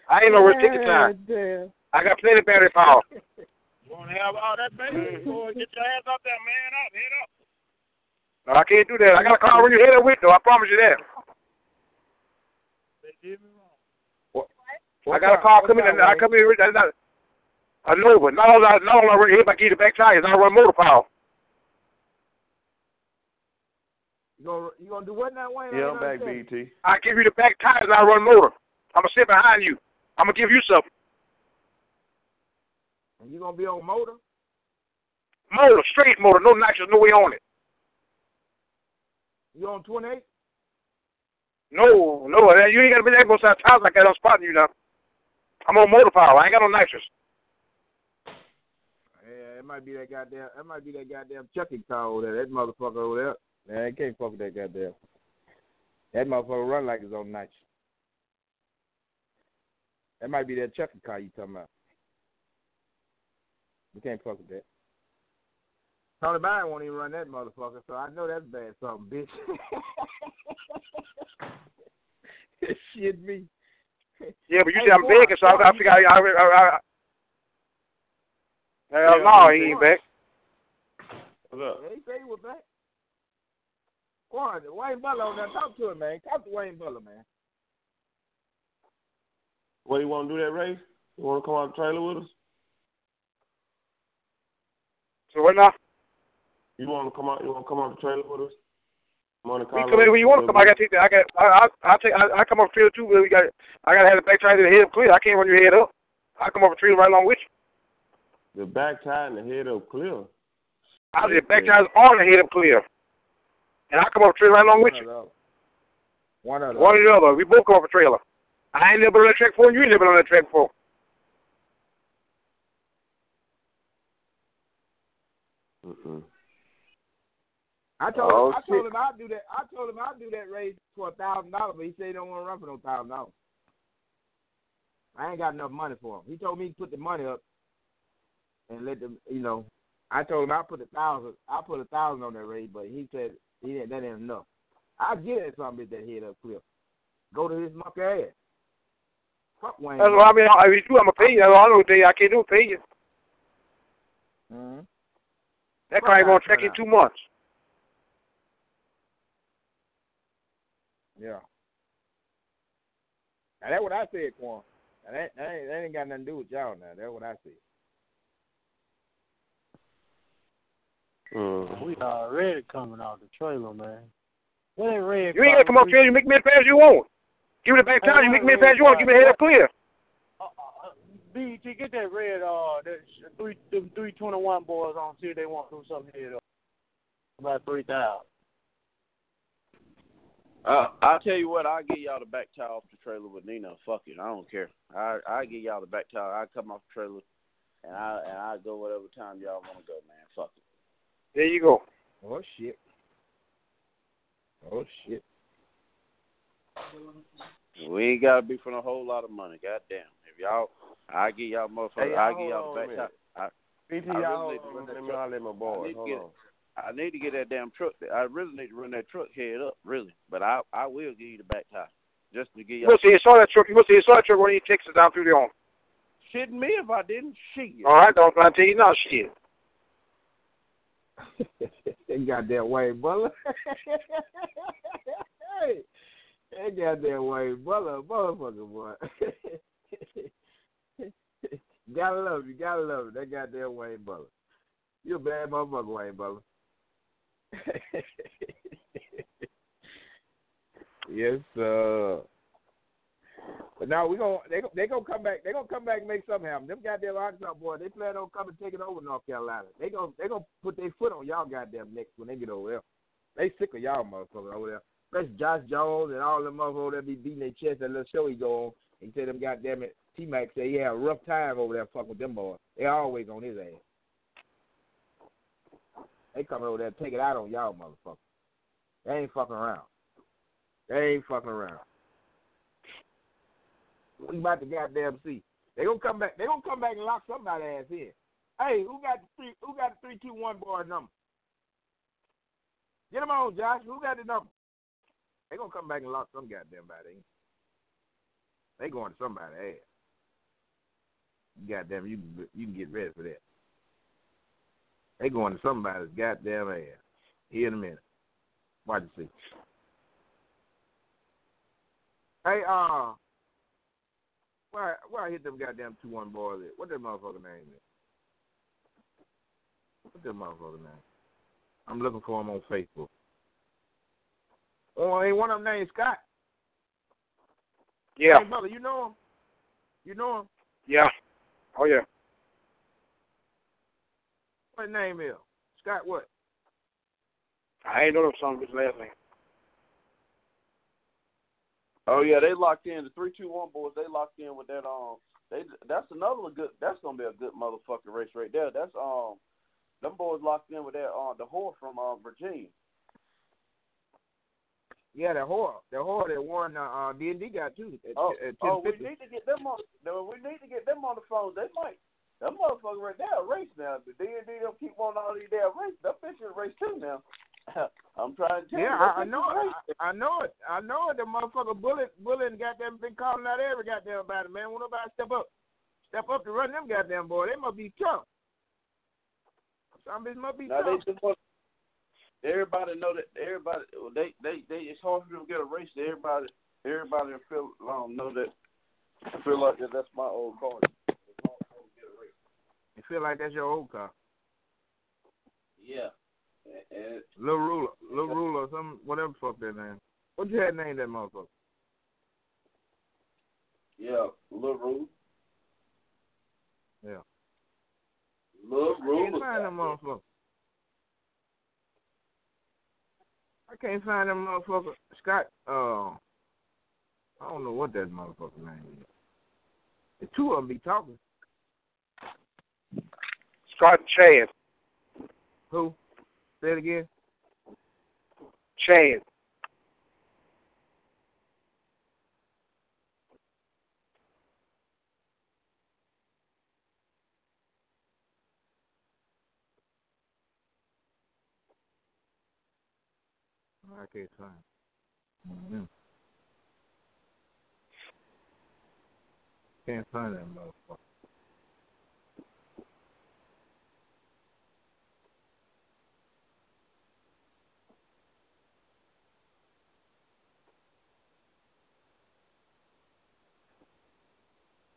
I ain't no rush. Take your time. Damn. I got plenty of battery power. You want to have all that baby? Boy, get your ass up there, man. Up, head up. No, I can't do that. I got a car when you hit it with, though. I promise you that. They did me wrong. I got a car coming in. I come in. I, I know, but not all I, not all I run hit by get the back tires. I run motor power. You gonna you gonna do what now, Wayne? I Yeah, don't I'm back. BT. I give you the back tires and I run motor. I'm gonna sit behind you. I'm gonna give you something. And you gonna be on motor? Motor, straight motor, no nitrous, no way on it. You on twenty eight? No, no, you ain't gotta be there both sides tires like that. I'm spotting you now. I'm on motor power. I ain't got no nitrous. Yeah, it might be that goddamn. It might be that goddamn Chucky car over there. That motherfucker over there. Man, you can't fuck with that goddamn. That motherfucker run like it's on night. That might be that Chucky car you talking about. You can't fuck with that. Tony Byrne won't even run that motherfucker, so I know that's bad something, bitch. Shit me. Yeah, but you Hey, see I'm boy, begging, so I, I boy, figure I, I, I, I Hell Yeah, no, but he ain't back. What's up? Yeah, he say he was back. Quan, Wayne Butler on there. Talk to him, man. Talk to Wayne Butler, man. What you want to do that race? You want to come out the trailer with us? So what now? You want to come out? You want to come out the trailer with us? Monte We Carlo. come in when you want to come. I got to take that. I got. I I, I take. I, I come off the trailer too. But we got. I got to have the back tire to the head up clear. I can't run your head up. I come off the trailer right along with you. The back tire and the head up clear. I the back tires on the head up clear, and I come off the trailer right along with you. One of One or the other. We both come off a trailer. I ain't never been on that track before. and You ain't never been on that track before. Mm-mm. I told Oh, him. I told him I'd do that. I told him I'd do that race for a thousand dollars, but he said he don't want to run for no thousand dollars. I ain't got enough money for him. He told me to put the money up and let them. You know, I told him I put a thousand. I put a thousand on that race, but he said he didn't. That ain't enough. I get it. if I'm Something that head up cliff. Go to his monkey ass. Fuck Wayne. That's what I mean. I mean, you, I'm a pay you. That's all I know. what I can't do pay you. Mm-hmm. That car ain't gonna track in two months. Yeah. Now that's what I said, Quan. Now that, that, ain't, that ain't got nothing to do with y'all now. That's what I said. Mm. We already coming out the trailer, man. What that red? You ain't gotta come up here. You make me as fast as you want. Give me the back tire. You make me as fast as you want. Give me the head up clear. Uh, uh, BT, get that red. Uh, that sh- three, them three twenty one boys on. See if they want to do something here. About three thousand. Uh, I'll tell you what, I'll get y'all the back tire off the trailer with Nina. Fuck it, I don't care. I I get y'all the back tire. I come off the trailer, and I and I go whatever time y'all want to go, man. Fuck it. There you go. Oh shit. Oh shit. We ain't gotta be for a whole lot of money. Goddamn, if y'all, I get y'all motherfuckers. Hey, I get y'all on the a back minute. tire. BT, I y'all really hold need to run that Let me truck. holler at my I need to get. I need to get that damn truck. I really need to run that truck head up, really. But I I will give you the back tire, just to get You y'all. must have saw that truck. You must have saw that truck when you texted down through the arm. Shitting me if I didn't. Shit. You. All right, don't I tell you now, shit. That goddamn Wayne Butler. hey, they got that Wayne Butler, motherfucker boy. gotta love you, gotta love it. They got that Wayne Butler. You a bad motherfucker, Wayne Butler. yes, uh. But now we gonna they they gonna come back. They gonna come back and make something happen. Them goddamn Arkansas boys, they plan on coming taking over North Carolina. They gonna they gonna put their foot on y'all goddamn necks when they get over there. They sick of y'all motherfuckers over there. That's Josh Jones and all them motherfuckers that be beating their chest. That little show he go on. He say them goddamn it. T Mac say he had a rough time over there fucking with them boys. They always on his ass. They come over there take it out on y'all motherfuckers. They ain't fucking around. They ain't fucking around. We about to goddamn see. They gonna come back. They gonna come back and lock somebody ass in. Hey, who got the three? Who got the three two one boy number? Get them on, Josh. Who got the number? They gonna come back and lock some goddamn body. in. They going to somebody ass. goddamn, you you can get ready for that. They going to somebody's goddamn ass. Here in a minute. Watch and see. Hey, uh, where where I hit them goddamn two one boys at? What that motherfucker name is? What that motherfucker name? I'm looking for him on Facebook. Oh, ain't one of them named Scott? Yeah. Hey, brother, you know him? You know him? Yeah. Oh yeah. What name is? Scott what? I ain't know them some of his last name. Oh yeah, they locked in the three two one boys. They locked in with that um. They that's another good. That's gonna be a good motherfucking race right there. That's um. Them boys locked in with that uh the whore from uh, Virginia. Yeah, the whore. The whore that won uh, uh D and D got too. At, Oh, at oh, we need to get them on. no, We need to get them on the phone. They might. Them motherfuckers right there race now. The D and D don't keep on all these damn races. Them bitches a race too now. I'm trying to tell Yeah, you. I, I know it. I, I know it. I know it. The motherfucker bullet bullet and goddamn been calling out every goddamn about it, man. Won't nobody step up step up to run them goddamn boy. They must be tough. Some bitch must be Now they tough. just want everybody know that everybody they they they it's hard for them to get a race. Everybody everybody feel um know that I feel like that that's my old car. It's hard for them to get a race. You feel like that's your old car. Yeah. And, and Little ruler, little ruler, some whatever fuck that name. What you had named that motherfucker? yeah, Lil Ruler. Yeah. Lil I can't find them motherfucker. I can't find them motherfucker. Scott, uh, I don't know what that motherfucker name is. The two of them be talking. Scott and Chad. Who? Say it again. Chad. I can't find. Mm-hmm. Can't find that motherfucker.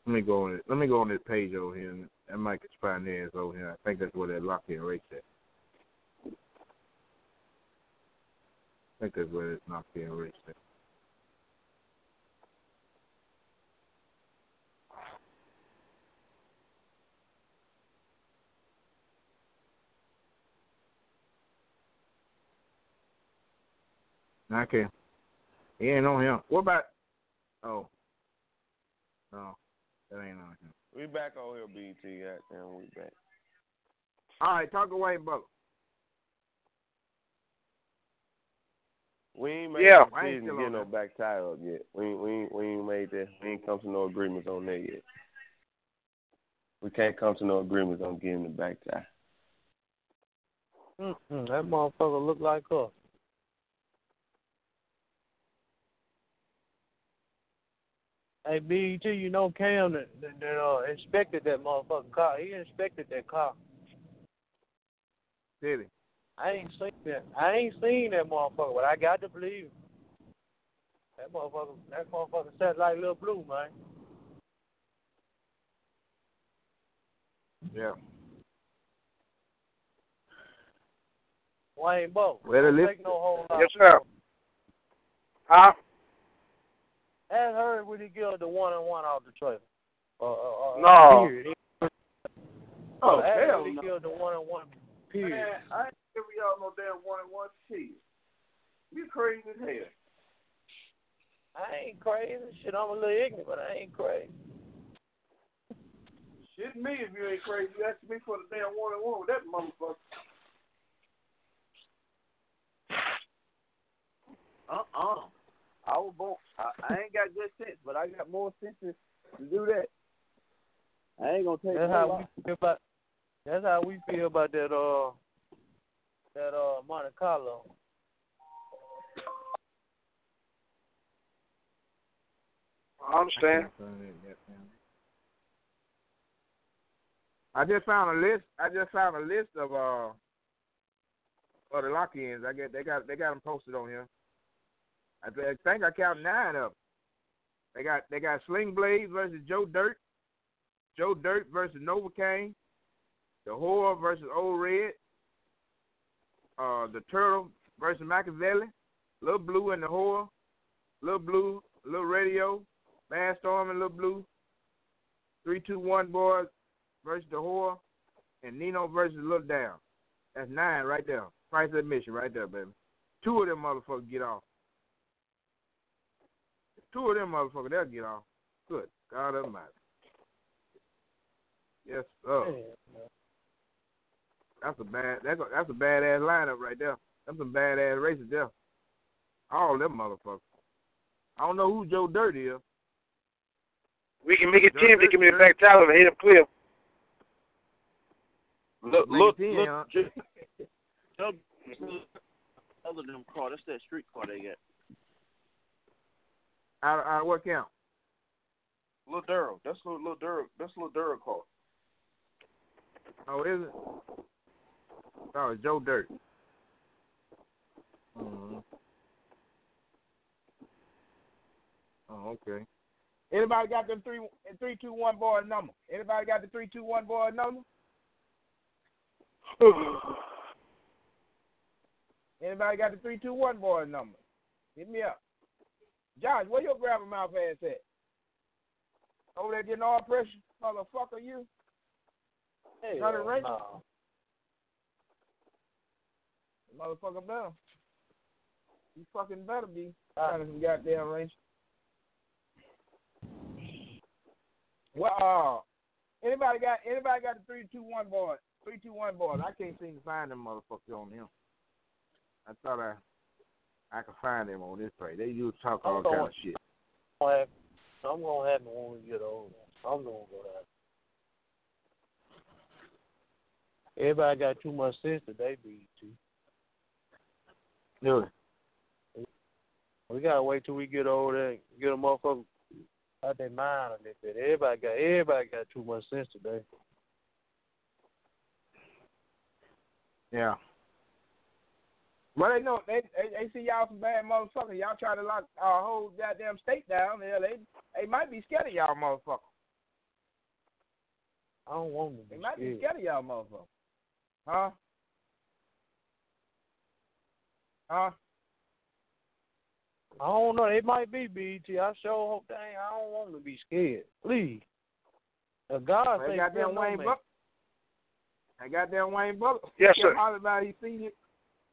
Let me go on it. Let me go on this page over here, and I might find theirs over here. I think that's where that locked in race at. I think that's where it's knocked in race at. Can't. He ain't on him. What about? Oh. No, that ain't on him. We back on here, BT. Goddamn, we back. All right, talk away, brother. We ain't made Yeah. the I decision to get no back tie up yet. We ain't, we ain't, we ain't made that. We ain't come to no agreements on that yet. We can't come to no agreements on getting the back tie. Mm-mm, that motherfucker look like her. Hey, BET, you know Cam that, that, that uh, inspected that motherfucking car. He inspected that car. Did he? I ain't seen that. I ain't seen that motherfucker, but I got to believe him. That motherfucker, that motherfucker sat like little blue, man. Yeah. Wayne Bo. Well, they don't live- no. Yes, sir. Huh? Ask her would he give the one and one off the trailer. Uh, uh, uh, No. Period. Oh, ask hell would he no. give the one and one. Period. Man, I ain't giving y'all no damn one and one shit. You crazy as hell. I ain't crazy. Shit, I'm a little ignorant, but I ain't crazy. Shit me if you ain't crazy. You asking me for the damn one and one with that motherfucker. Uh-uh. I was born. I, I ain't got good sense, but I got more sense to to do that. I ain't gonna take That's how lot. we feel about. That's how we feel about that. Uh, that uh Monte Carlo. I understand. Can't find that goddamn- I just found a list. I just found a list of uh of the lock-ins. I get they got they got them posted on here. I thi- think I count nine of them. They got they got Sling Blade versus Joe Dirt, Joe Dirt versus Nova Novocaine, the Horror versus Old Red, uh the Turtle versus Machiavelli, Little Blue and the Horror, Little Blue, Little Radio, Mad Storm and Little Blue, Three Two One Boys versus the Horror, and Nino versus Little Down. That's nine right there. Price of admission right there, baby. Two of them motherfuckers get off. Two of them motherfuckers, they'll get off. Good God Almighty. Yes, sir. That's a bad. That's a, that's a badass lineup right there. That's some badass races there. All them motherfuckers. I don't know who Joe Dirt is. We can make it ten. They give me the back towel and hit him clear. Look, Make look, it 10, look. huh? J- tell other them car. That's that street car they got. Out, out of what count? Lil Durrell. That's Lil, Lil Durrell. That's Lil Durrell car. Oh, is it? Oh, it's Joe Dirt. hmm Oh, okay. Anybody got the three three two one boy number? Anybody got the three two one boy number? Anybody got the three two one boy number? Hit me up. Josh, where your grandma mouth ass at? Over there getting all pressure, motherfucker, you. Hey, to rank? no. Motherfucker better. You fucking better be trying to some goddamn range. Well, uh, anybody got anybody got the three two one board? Three two one board. I can't seem to find them motherfucker on him. I thought I I can find them on this page. They used to talk all I'm kind going- of shit. I'm gonna have- I'm gonna have when we get old. I'm gonna go there. Everybody got too much sense that they be too. It. We gotta wait till we get older and get a motherfucker out their mind a little bit. Everybody got everybody got too much sense today. Yeah. Well, they know they they, they see y'all some bad motherfuckers. Y'all try to lock our whole goddamn state down. Yeah, they they might be scared of y'all motherfuckers. I don't want to They be might be scared. scared of y'all motherfuckers. Huh? Huh? I don't know. It might be BT. I sure hope they ain't. I don't want to be scared. Please. If God They got fear them Wayne man. Buck. They got them Wayne Butler. Yes, kept sir. hollering about he seen it.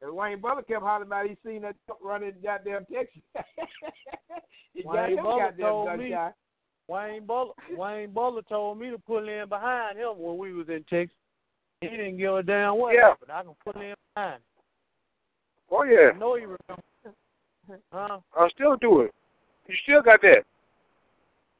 And Wayne Butler kept hollering about he seen that truck running goddamn Texas. he Wayne him Butler told me- gunshot. Wayne Butler, Wayne Butler told me to pull in behind him when we was in Texas. He didn't give a damn what Yeah. happened. I can pull in behind. Oh yeah, I know you remember. Huh? I'll still do it. You still got that.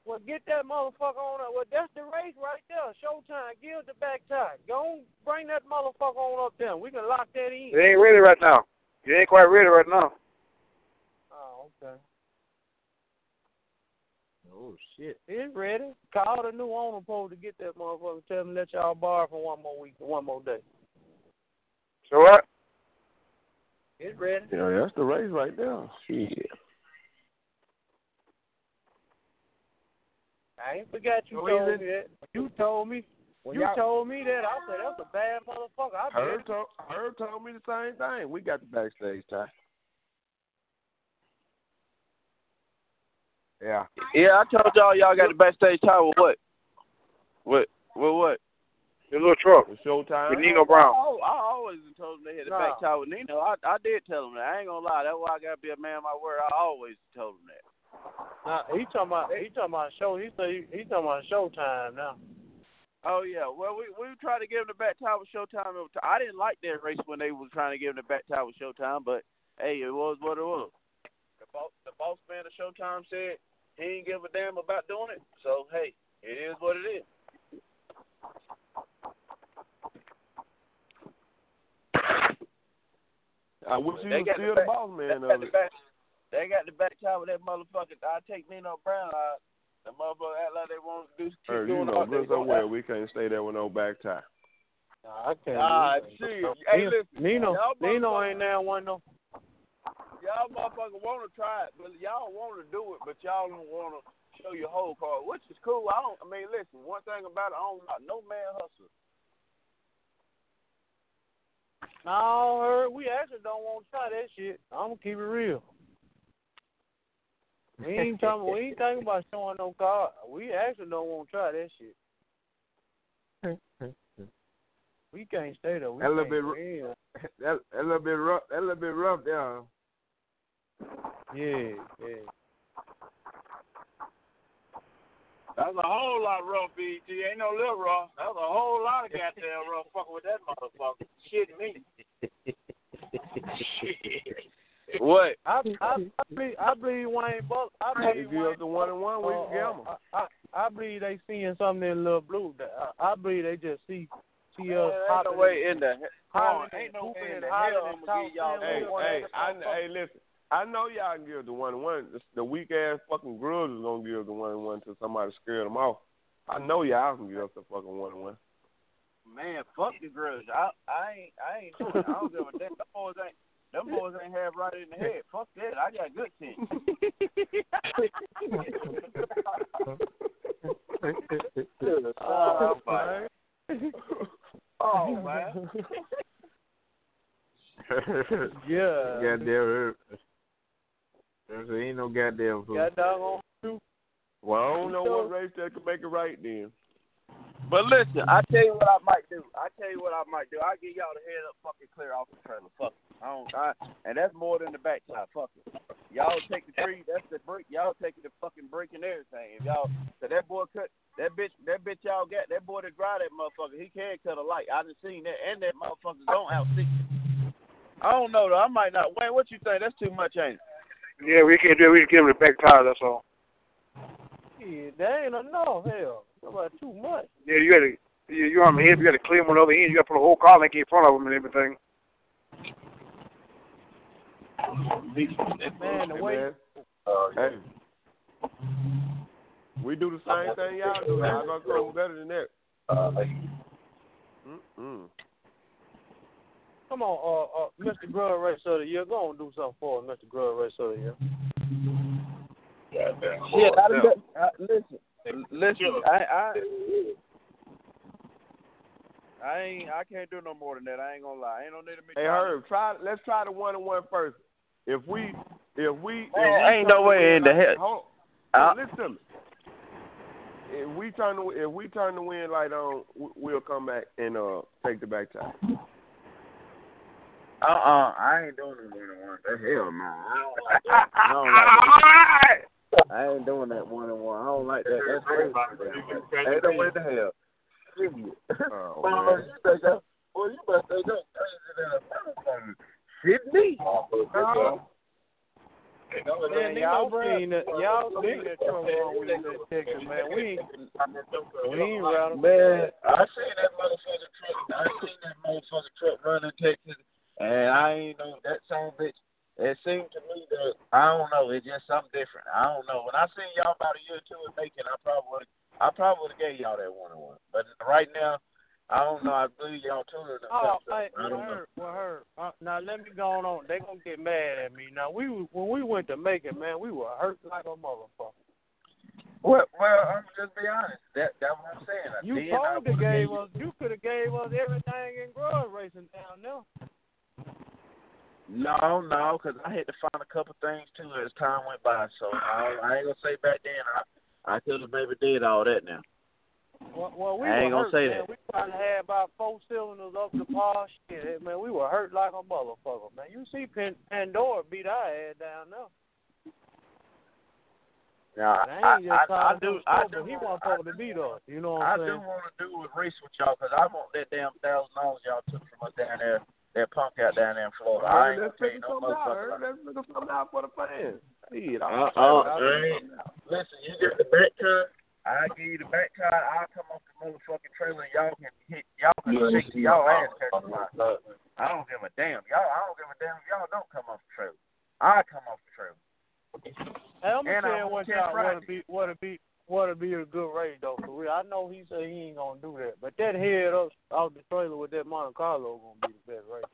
Well, get that motherfucker on up. Well, that's the race right there. Showtime. Give the back tie. Go on, bring that motherfucker on up there. We can lock that in. It ain't ready right now. It ain't quite ready right now. Oh, okay. Oh shit. It's ready. Call the new owner post to get that motherfucker. Tell him let y'all borrow for one more week, one more day. So what? It's ready. Yeah, that's the race right there. Shit. I ain't forgot you So told is me that. You told me. Well, you told me that. I said that's a bad motherfucker. I Herb told, Herb told me the same thing. We got the backstage time. Yeah. Yeah, I told y'all y'all got the backstage time with what? What? What? What? The little truck The showtime. with Nino Brown. Oh, I always told them they had the back No. tie with Nino. I I did tell them that. I ain't gonna lie. That's why I gotta be a man of my word. I always told them that. Nah, he talking about he talking about show. He say he, he talking about showtime now. Oh yeah. Well, we we tried to give him the back tie with Showtime. I didn't like that race when they was trying to give him the back tie with Showtime, but hey, it was what it was. The boss, the boss man of Showtime said he ain't give a damn about doing it. So hey, it is what it is. I wish he They was still the the back- boss man of it. back. They got the back tie with that motherfucker. I take Nino Brown. I The motherfucker act like they want to do keep Herb, you doing know all good they so gonna well we can't stay there with no back tie. Nah, I can't. Ah, do shit. Hey, Nino, listen, Nino, Nino ain't there one though. Y'all motherfuckers want to try it, but y'all want to do it, but y'all don't want to show your whole card, which is cool. I don't. I mean, listen. One thing about it, I don't like no man hustle. No, her, we actually don't want to try that shit. I'm gonna keep it real. We ain't talking. we ain't thinking about showing no card. We actually don't want to try that shit. We can't stay there. We That little bit go ru- that that little bit rough. That little bit rough there. Yeah, yeah. That's a whole lot rough, BT. Ain't no little rough. That's a whole lot of goddamn rough fucking with that motherfucker. Shit me. Shit. What? I I I believe, I believe Wayne Buck. I believe If you up to one and one, we uh, can get uh, 'em. I, I I believe they seeing something in Little Blue. I, I believe they just see see Man, us ain't no way in the hollering oh, ain't no way in the hell I'm gonna give y'all. Hey, hey, I, hey, listen. I know y'all can give the one and one. The, the weak ass fucking grudge is gonna give the one and one till somebody scare them off. I know y'all can give us the fucking one and one. Man, fuck the grudge. I I ain't I ain't doing it. I don't give a damn. Them boys ain't them boys ain't have right in the head. Fuck that. I got good sense. oh, man. Oh man. Yeah. Goddamn. There ain't no goddamn fool. Got doggone two. Well, I don't know what race that can make it right then. But listen, I tell you what I might do. I tell you what I might do. I get y'all the head up fucking clear off the trailer. Fuck it. I don't I, and that's more than the back side. Fuck it. Y'all take the tree, that's the brick. Y'all taking the fucking brick and everything. If y'all so that boy cut that bitch that bitch y'all got, that boy that drive that motherfucker, he can cut a light. I done seen that and that motherfucker don't out six. I don't know though. I might not. Wayne, what you think? That's too much, ain't it? Yeah, we can't do it. We just give him the back tire. That's all. Yeah, that ain't enough. Hell, How about too much. Yeah, you got to. You, you on the head. You got to clear him on the other end. You got to put a whole car link in front of him and everything. Man, the Hey, way man. Hey. We do the same thing y'all do. Y'all gonna go better than that. Mm-mm. Come on, uh, uh, Mr. Grub Race of the Year, go and do something for us, Mr. Grub Race of the Year. Yeah, I, I, listen, listen. I, I, I ain't. I can't do no more than that. I ain't gonna lie. I ain't no need to make. Hey Herb, try let's try the one and one first. If we if we if Man, we ain't no way win- in the hell- Hold, Uh, listen to me. If we turn the if we turn the wind light on, we- we'll come back and uh take the back tie. Uh uh I ain't doing the one on one. Hell no. I don't like that. I don't like that. I ain't doing that one on one. I don't like that. That's crazy. Ain't no way to hell. Oh, Boy, man. you think that? Boy, you better think that crazy than a motherfucker. Sydney. Man, y'all seen that, y'all seen that truck run with us in Texas, man. We ain't, we ain't rattled. Man, I seen that motherfucking truck. I seen that motherfucking truck running Texas, and I ain't know that same bitch. It seemed to me that I don't know. It's just something different. I don't know. When I seen y'all about a year or two in making, I probably. I probably would have gave y'all that one on one. But right now, I don't know. I believe y'all touring. or Oh, hey, I don't know. well, her. Uh, now let me go on. They gonna get mad at me. Now we when we went to Macon, man, we were hurt like a motherfucker. Well, well, I'm just be honest. That that's what I'm saying. You I told the would've gave us. You could have gave us everything in grudge racing down there. No, no, because I had to find a couple things too as time went by. So I, I ain't gonna say back then I I could have maybe did all that now. Well, well we I ain't gonna hurt, say man. that. We probably had about four cylinders up the par. Shit, man, we were hurt like a motherfucker, man. You see Pan- Pandora beat our ass down there. Now And I, I I, I do I do he want- to beat us. You know what I'm I'm do want to do a race with y'all because I want that damn thousand dollars y'all took from us down there. That punk out down there in Florida. I ain't let's gonna pay no out. motherfucker. Herb. Let's something out for the fans. Shit, Uh, I'm uh, I'll I figure ain't- something out. Listen, you get the back tire. I give you the back tire. I'll come off the motherfucking trailer. and Y'all can hit. Y'all can shake y'all ass catch I don't give a damn. Y'all. I don't give a damn if y'all don't come off the trailer. I come off the trailer. Hey, I'm gonna And tell I you want what Ken y'all what Friday. to beat what to beat what know he said he ain't gonna do that, but that head up off the trailer with that Monte Carlo gonna be the best race.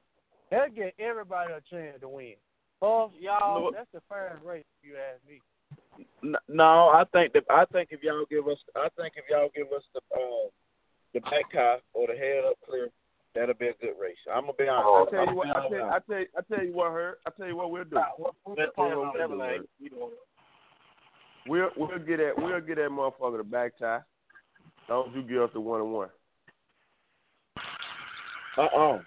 That'll get everybody a chance to win. Puff, y'all, No. that's the fairest race if you ask me. No, I think that I think if y'all give us, I think if y'all give us the uh, the back tie or the head up clear, that'll be a good race. I'm gonna be honest. I tell you what. I tell, I tell, I tell you what, Hurt. I tell you what we'll do. We'll we'll get that we'll get that motherfucker the back tie. As long as you give us the one and one. Uh uh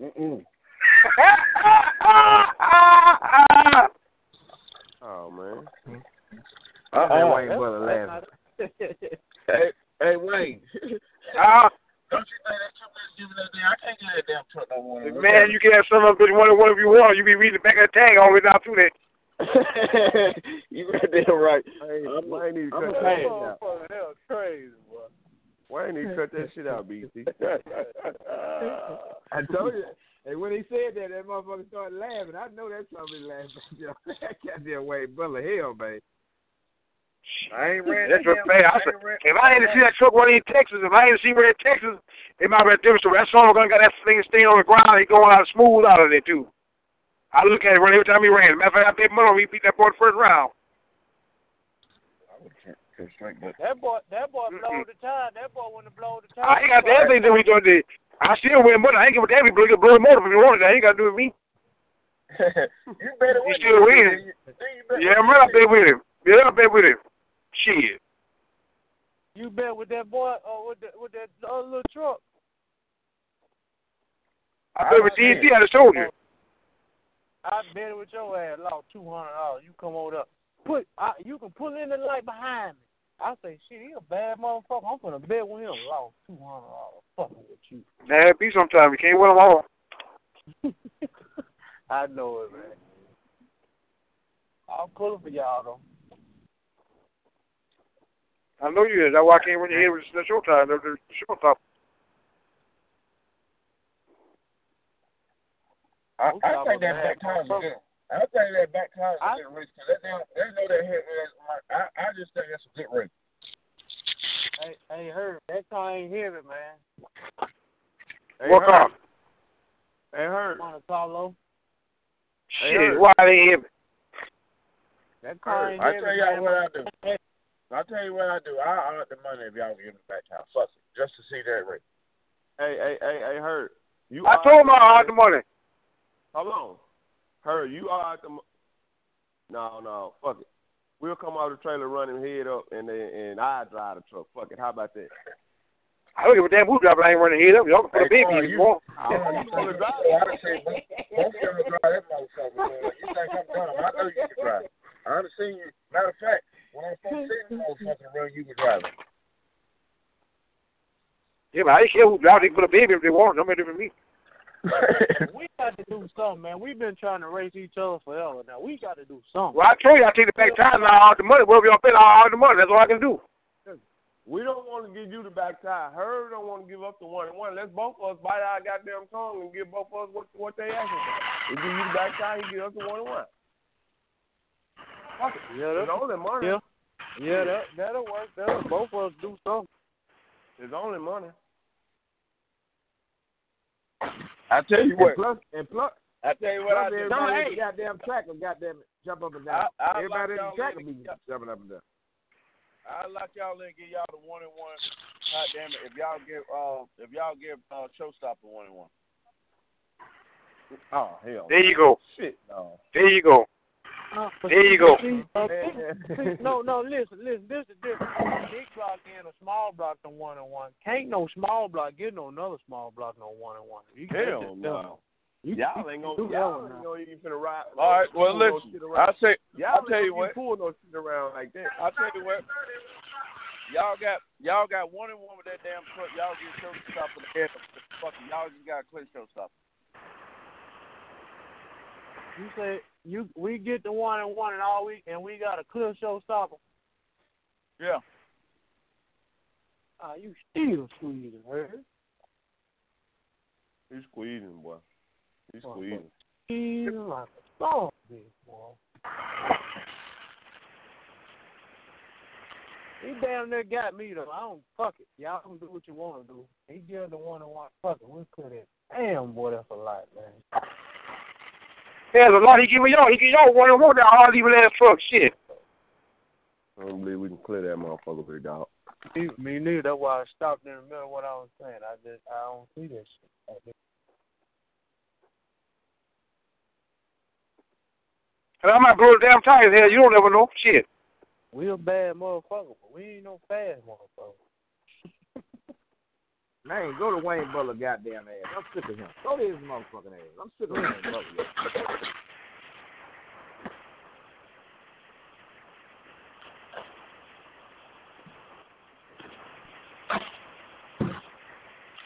Mm-mm. Oh man. Uh That uh Wayne brother laughing. Hey, hey Wayne. Ah, Don't you think that two bitch giving that damn? I can't get that damn truck no more. man, you can have some of them bitch one one if you want. You be reading the back of the tag all the way down through that. you got damn right. Hey, I'm- Wayne need to cut that shit out. Motherfucker, that was crazy, boy. Wayne need to cut that shit out, BT. I told you. And when he said that, that motherfucker started laughing. I know that's something laughing. Yo, that goddamn Wayne brother hell, man. I ain't ran. That's that what. I I said, ain't ran- if I ain't see that truck running in Texas, if I ain't see where in Texas, it might be a different story. That son gonna got that thing staying on the ground. He going out smooth out of there too. I look at it run every time he ran. Matter of fact, I bet money on he beat that boy the first round. That boy, that boy blowed the time. That boy wouldn't have blown the time. I ain't got the other thing that we doing. Did. I still win money. I ain't give a damn if he blow, blow the motor if he wanted. That ain't got to do with me. you better He win. still winning. Yeah, I'm right up there with him. Yeah, up there with him. Shit. You bet with that boy or with that with that other little truck. I bet with DNC, I just told you. I bet it with your ass lost two hundred dollars. You come over there, put I, you can pull in the light behind me. I say, shit, he a bad motherfucker. I'm gonna bet with him. Lost two hundred dollars. Fucking with you. It be sometimes. You can't win them all. I know it, man. I'm pulling for y'all though. I know you is. That's why I can't win your head with the the showtime. I, We I talking think that about back bad time is good. I think that back time is I- a good race because that damn, they know that hit. I, I just think that's a good race. Hey, hey, Herb, that car ain't heavy, man. Hey, What Hurt. car? Hey, Hurt. Monte Carlo. Hey, Shit, Herb. why they hear me? That car ain't I heavy, tell y'all man. what I do. I tell you what I do. I earn the money if y'all give me back time. Fuck it, just to see that race. Hey, hey, hey, hey, Hurt. You I told him the I had money. the money. Hold on. Hurt, you are the. mo- No, no, fuck it. We'll come out of the trailer, run him head up, and then and I drive the truck. Fuck it. How about that? I don't give a damn who driver. I ain't running head up. Y'all can put a Hey, baby Carl, if you you- want. I don't know you gonna drive. I done seen both, both of y'all drive that motherfucker. Man. You think I'm dumb? I know you can drive. I done seen you. Matter of fact, when I first seen you motherfucker run, you were driving. Yeah, but I ain't care who driver. They can put a baby if they want. Don't make difference to me. We got to do something, man. We've been trying to race each other forever. Now we got to do something. Well, I told you I take the back time. I out the money. Whatever y'all pay, I out the money. That's all I can do. We don't want to give you the back tie. Her don't want to give up the one and one. Let's both of us bite our goddamn tongue and give both of us what what they asking for. We give you the back tie, he give us the one and one. Fuck it. Yeah, It's only money. Yeah, yeah, that that'll work. That'll both of us do something. It's only money. I tell you And what. plus, and plus, I tell you what I plus do. everybody No, in hey, the goddamn track will goddamn jump up and down. I- I everybody in the track will be jumping up and down. I like y'all and give y'all the one and one. God damn it! If y'all give uh, if y'all give uh, Showstopper one and one. Oh hell. There you go. Shit, no. There you go. Uh, There you go. see, uh, see, see, no, no, listen, listen. This is different. Big block and a small block on one and one. Can't no small block get no another small block no one and one. You Hell just- no. You, Y'all ain't gonna do that y'all one ain't now. gonna even finna ride. All right. Well, pull no listen. shit I'll around. say. Y'all I'll tell you what. Pull no shit around like that. I'll tell you what. Y'all got y'all got one and one with that damn truck. Y'all get Showstopper the top of the head. Fucking y'all just got to clear Showstopper. You say you we get the one and one and all we and we got a clear showstopper. Yeah. Ah, you still squeezing, man. He's squeezing, boy. He's squeezing. Squeezing like a dog, big boy. He damn near got me though. I don't fuck it. Y'all can do what you want to do. He just the one that want fuck it. We could it. Damn, boy, that's a lot, man. There's a lot he giving y'all. He give y'all one and one that all even ass fuck shit. I don't believe we can clear that motherfucker with dog. Me, me neither. That's why I stopped in the middle of what I was saying. I just I don't see that shit. And I might blow the damn tires here. You don't never know. Shit. We a bad motherfucker, but we ain't no fast motherfucker. Man, go to Wayne Butler goddamn ass. I'm sick of him. Go to his motherfucking ass. I'm sick of Wayne Butler.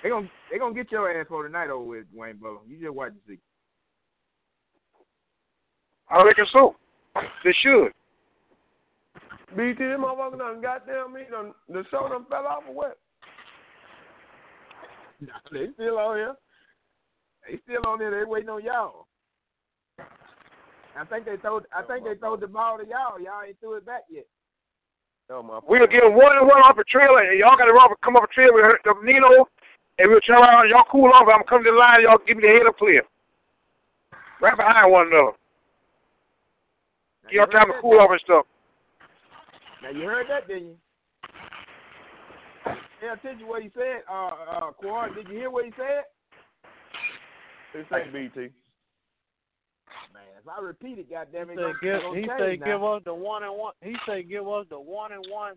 They gonna they gonna get your ass for tonight over with Wayne Butler. You just watch and see. I reckon so. They should. BT, this motherfucker done goddamn me, done, the show done fell off or what? Nah, they still on here. They still on there. They waiting on y'all. I think they told. I oh, think they told the ball to y'all. Y'all ain't threw it back yet. Oh, We'll give one and one off a trailer, and y'all got to come off a trailer with the Nino, and we'll turn around. Y'all cool off. I'm coming to the line. Y'all give me the head up clear. Right behind one another. Give y'all time to cool off and stuff. Now you heard that, didn't you? Pay attention what he said, uh, uh, Quan. Did you hear what he said? It's like BT. Man, if I repeat it, goddamn it, He say it's give, gonna he change say now. give us the one and one. He said, give us the one and one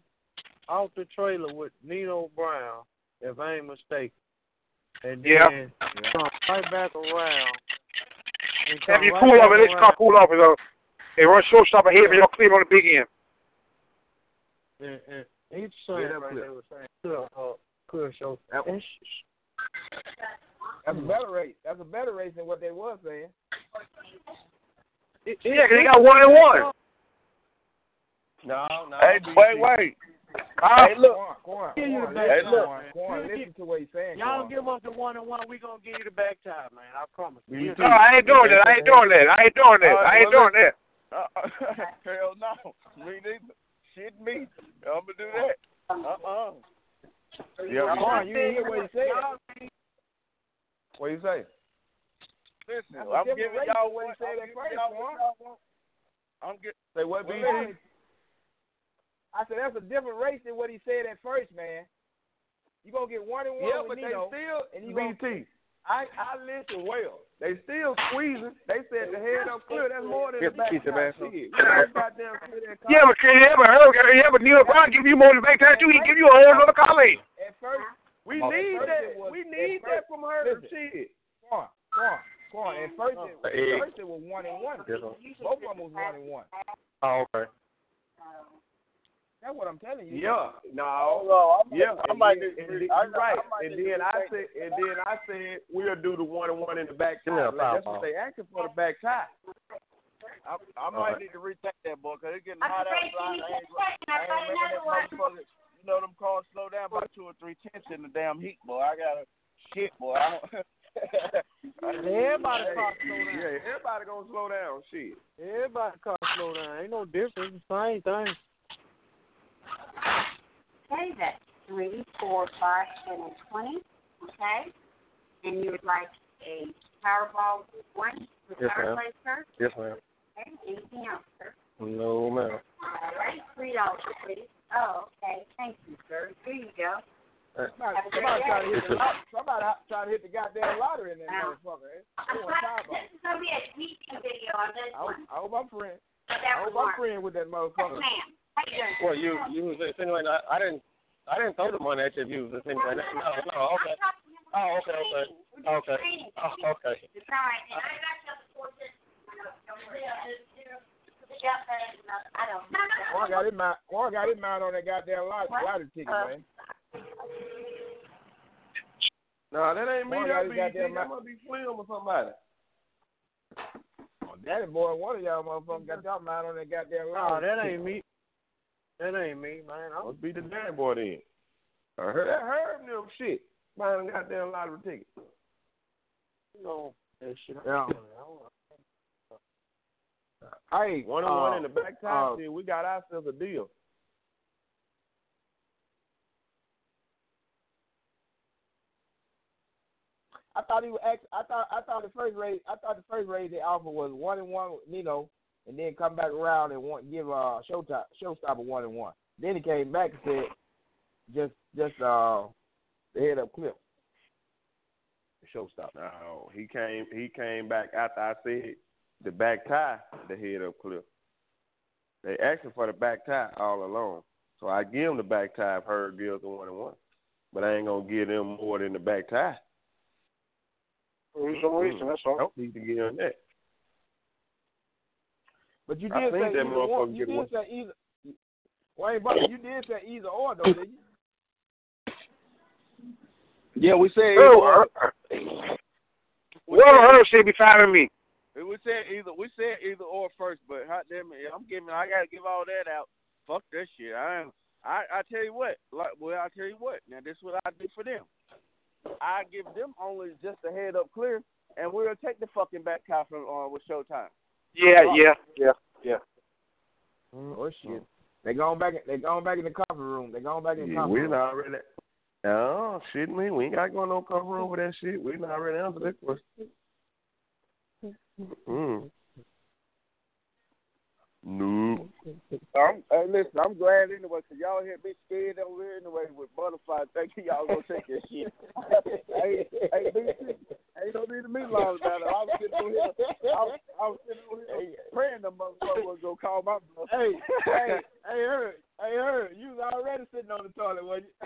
off the trailer with Nino Brown, if I ain't mistaken. And then Yeah. come right back around. and Have you right cool back off and let your car around. cool off. And, uh, they run shortstop ahead, but y'all clear on the big end. And, and each saying that right clear. they were saying clear, uh, clear show. That And That's a better race. That's a better race than what they was saying. it- Yeah, 'cause they got one and one. No, no. Hey, BT. wait, wait. Hey, look. Quan, Quan, Give you the Quan, back Hey, look. Quan, Quan, listen to what he's saying. Y'all Quan. give us the one and one, we gonna give you the back tie, man. I promise. you. BT. No, I ain't doing that. I ain't doing that. I ain't doing that. I ain't doing that. Uh, hell no. Me neither. Shit me. I'm gonna do that. Uh-uh. Yeah, Quan, you didn't hear what he said. What you say? Listen, That's a I'm different giving race y'all than what what he said at first, y'all Quan. what y'all want. I'm get. Say what, Well, BT? I said that's a different race than what he said at first, man. You gonna get one and one Yeah, with but they still, and you gonna BT. I, I listen well. They still squeezing. They said the head up clear. That's more than the back Piece of top. asshole. You know, goddamn clear that car. Yeah, but yeah, but her, yeah, but Neil Brown give you more than back time too. He give you a whole other colleague. at first. We At need first that. it was- We need that from her. listen. Shit. Quan, Quan, Quan. At first, it, at first it was one and one. Both of them was one and one. Oh, okay. Um, That's what I'm telling you. Yeah. No. Oh, I might, Yeah. I and might then, need and I- you're right. I might and then I said, and then I said we'll do the one and one in the back tie. Yeah, Like, that's foul. what they asking for the back tie. I, I might Alright. need to retake that boy, cause it's getting hot outside. I ain't, I ain't making that motherfucker. You know them cars slow down by two or three tenths in the damn heat, boy. I gotta shit, boy. I don't. Everybody Hey, car slow down. Yeah, everybody gonna slow down. Shit. Everybody car slow down. Ain't no difference. Same thing. Okay, that's three, four, five, ten, and twenty. Okay, and you would like a Powerball one with Yes, power ma'am. sir? Yes, ma'am. Okay, anything else, sir? No, ma'am. All right, three dollars, please. Oh, okay, thank you, sir. Here you go. Somebody, Have a somebody trying to hit the somebody trying to hit the goddamn lottery in that Wow. motherfucker. Eh? I'm They want. This is gonna be a teaching video on this I hope, one. I hope I'm friend. I hope I'm friend with that Yes, motherfucker. ma'am. How you doing? Well, you you was insinuating I, I didn't I didn't throw the money at you. If you was insinuating that. No, no, okay. Oh, okay, okay. Okay. Oh, okay. It's all right, I got you before this. I don't. Quan got his mind, Quan got his mind on that goddamn lot, lottery ticket, Uh, man. No, that ain't me. Boy, That that be goddamn that ma- must be Slim or somebody. Oh, Daddy boy, one of y'all motherfuckers got y'all mind on that goddamn Oh, that ain't me. That ain't me, man. I'm Must be the damn boy then. I heard that Herb them shit. Buying a goddamn lottery ticket. No, that shit. Yeah. Hey, one on one uh, in the back time. Uh, we got ourselves a deal. I thought he was. Act, I thought. I thought the first raid. I thought the first raid they offered was one and one. You know, and then come back around and want give uh Showtime Showstopper one and one. Then he came back and said, just just uh the head up clip. The Showstopper. No, he came. He came back after I said the back tie, the head up clip. They asking for the back tie all along, so I give them the back tie. I've heard Gills and one and one, but I ain't gonna give them more than the back tie. For some reason, that's all. Don't need to give them that. But you I did think say that either one. motherfucker You did one. say either. Wayne Butler, you did say either or though, didn't you? Yeah, we said. Well, her should be finding me. We said either. We said either or first, but hot damn it, I'm giving. I gotta give all that out. Fuck that shit. I am. I I tell you what. Like, well, I tell you what. Now this is what I do for them. I give them only just a head up clear, and we'll take the fucking back tie from uh, with Showtime. Yeah, yeah, yeah, yeah. Oh shit. They going back. They going back in the conference room. They going back in the Yeah, conference we room. not already. No, shit, me. We ain't got to go no cover over that shit. We not already answered that question. Mm. No. I'm, hey, listen, I'm glad anyway, because y'all had me scared over here anyway with butterfly thinking you, y'all gonna take that shit. hey, hey, BC, ain't no need to me long about it. I was sitting over here, I was, I was sitting over here praying the motherfucker was gonna call my bluff. Hey, hey, hey, her, hey, her. You was already sitting on the toilet, wasn't you?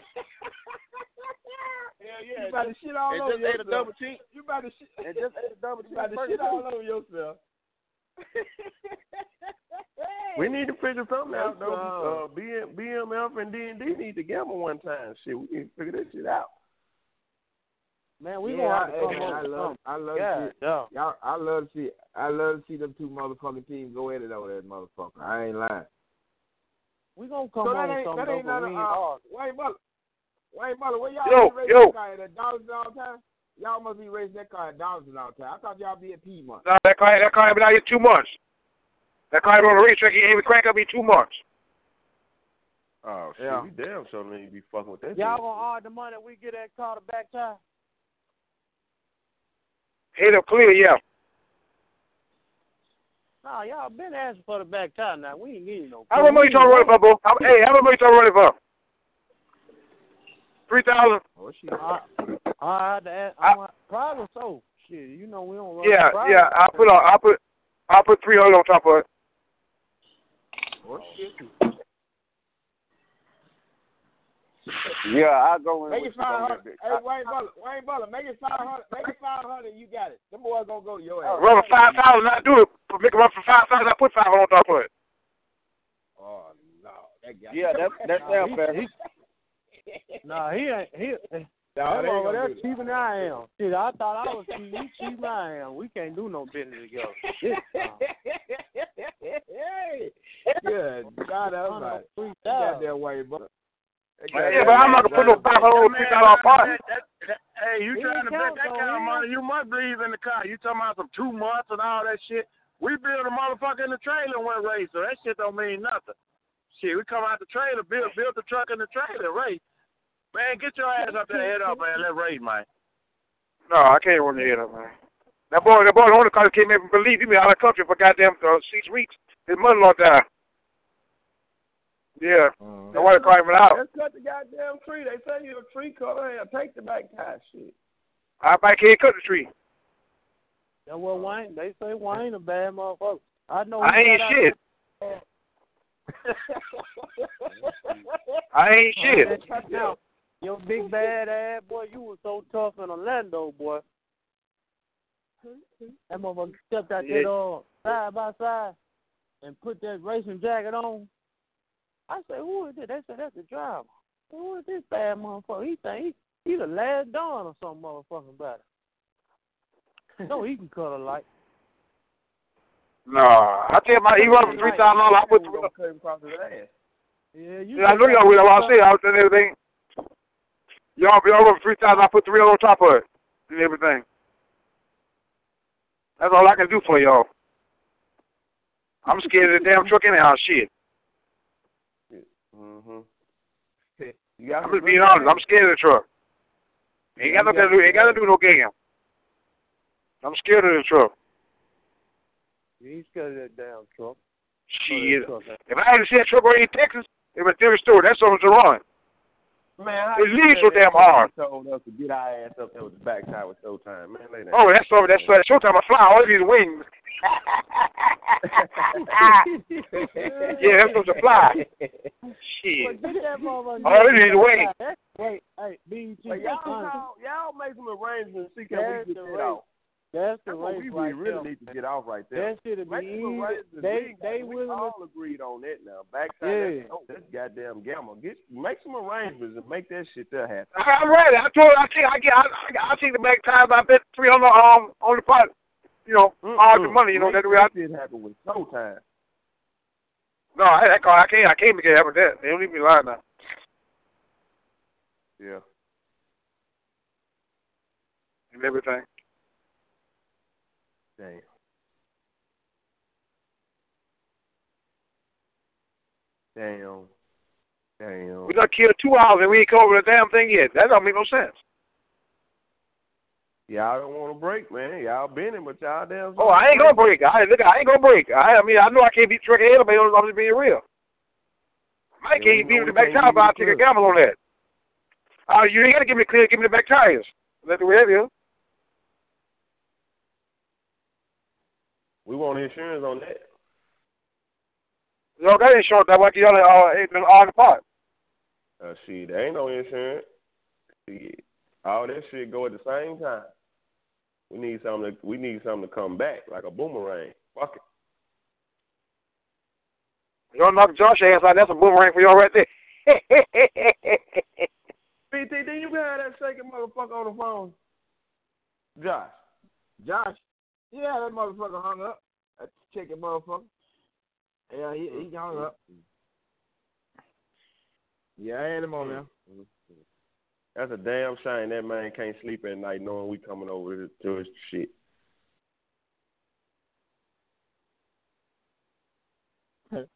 Hell yeah. You about to shit all and over just ate a yourself. double cheek. You about to shit. And just ate a double You about to shit all over yourself. We need to figure something out though. Uh, BM, BMF and D and D need to gamble one time. Shit, we need to figure that shit out. Man, we yeah, gonna have to come hey, I love. I love God, to see, yeah. y'all. I love to see, I love to see them two motherfucking teams go at it over that motherfucker. I ain't lying. We gonna come so up that with ain't, something that ain't though, none of, uh, ain't hard. Wayne Butler. Wayne Butler, where y'all Yo, be racing yo. that car at Darlington all time? Y'all must be raising that car at Darlington all the time. I thought y'all be at Piedmont. No, that car, that car ain't been out here two months. That car ain't been on the racetrack. He ain't even crank up in two months. Oh shit, Yeah. we damn sure need to be fucking with that. Y'all shit. gonna hard the money we get that car to back tie? Head up clear, yeah. Nah, y'all been asking for the back tie now. We ain't getting no. How much money you trying to run it for, bro? How, hey, how much money you trying to run it for? Three thousand. Oh shit. I, I had to ask. I, probably so. Shit, you know we don't run. Yeah, private. yeah. I'll put on. I'll put. I'll put three hundred on top of it. Oh shit. Yeah, I go in Make with it you on five that hundred. bitch. Hey, Wayne Butler, Wayne Butler, make it five hundred. Make it five hundred. You got it. Them boys gonna go to your ass. Run for five thousand. I do it. Make it run for five thousand. I put five hundred on top of it. Oh no, that guy. Yeah, that that sounds fair. Nah, he ain't. He. No, that they ain't over there cheaper than I am. Shit, I thought I was cheap. You cheaper than I am. We can't do no business together. Shit, hey, good God Almighty. Three Got thousand. that Wayne Butler. That Yeah, but I'm not gonna put no Wayne five hundred on three thousand apart. Hey, you He trying to ain't bet that counting kind of money? You must believe in the car. You talking about some two months and all that shit? We build a motherfucker in the trailer and went race, so that shit don't mean nothing. Shit, we come out the trailer, build build the truck in the trailer, race. Man, get your ass up there, head up, man. Let's race, man. No, I can't run the head up, man. That boy, that boy, the owner car came in and believe he been out of the country for goddamn uh, six weeks. His mother-in-law died. Yeah, Mm. that's why the car out. Let's cut the goddamn tree. They say you a tree cutter. Hell, take the back tie. Shit. I back here cut the tree. That's what Wayne. They say Wayne a bad motherfucker. I know. I he ain't got shit. I ain't shit. Now, your big bad ass boy, you was so tough in Orlando, boy. That motherfucker stepped out Yeah. that uh, side by side and put that racing jacket on. I said, who is it? They said that's the driver. Who is this bad motherfucker? He think he, he the last Don or some motherfucking better. no, he can cut a light. No, I tell my, he run for three thousand dollars. I put three. Gonna cut him across his ass. Yeah, you. Yeah, I know y'all. What I say, I was and everything. Y'all, y'all run for three thousand. I put three on top of it and everything. That's all I can do for y'all. I'm scared of the damn truck anyhow. Shit. Mhm. You got I'm just being honest. I'm scared of the truck. Ain't got no, ain't got to do no game. I'm scared of the truck. He's scared of that damn truck. Shit. Truck. If I had to see that truck right in Texas, it was a different story. That's something to run. Man, It you leaves say so damn hard. Told us to get our ass up there with the back tie with Showtime. Man, lay. Oh, that's something. That's uh, Showtime. I fly all these wings. yeah, that's supposed to fly. Shit. But get that motherfucker. All it is is wing. Wait, hey, BT. But y'all, y'all, y'all make some arrangements. See, can we get that race. Off? That's the race we, right we really there. need to get off right there. That should be Make some easy. They they we willing to all agreed on that now. Back Yeah. time, that's, oh, that's goddamn gamma. Get make some arrangements and make that shit there happen. I- I'm ready. I told. I think I get. I, I, I take the back time. I bet three hundred um on the pot. You know, all the money. You know Make that way. I, that shit happen with Showtime. no, I, I can't. I can't. I can't make it happen. with That they don't even lie now. Yeah. And everything. Damn. Damn. Damn. We got killed two hours and we ain't covered a damn thing yet. That don't make no sense. Y'all don't want to break, man. Y'all been in, but y'all damn. Oh, I ain't gonna break. I look. I ain't gonna break. I, I mean, I know I can't beat truck ahead, but I'm just being real. I can't beat the back tire, but I'll take a gamble on that. Uh, you ain't gotta give me clear. Give me the back tires. Let the way it is. We want insurance on that. Y'all got insurance. That why y'all uh, all the part. Uh, shit, there ain't no insurance. Shit. All that shit go at the same time. We need something. To, we need something to come back like a boomerang. Fuck it. Y'all knock Josh ass out. That's a boomerang for y'all right there. BT, then you got that shaking motherfucker on the phone. Josh. Josh. Yeah, that motherfucker hung up. That chicken motherfucker. Yeah, he he hung up. Yeah, I had him on there. That's a damn shame that man can't sleep at night knowing we coming over to, to his shit.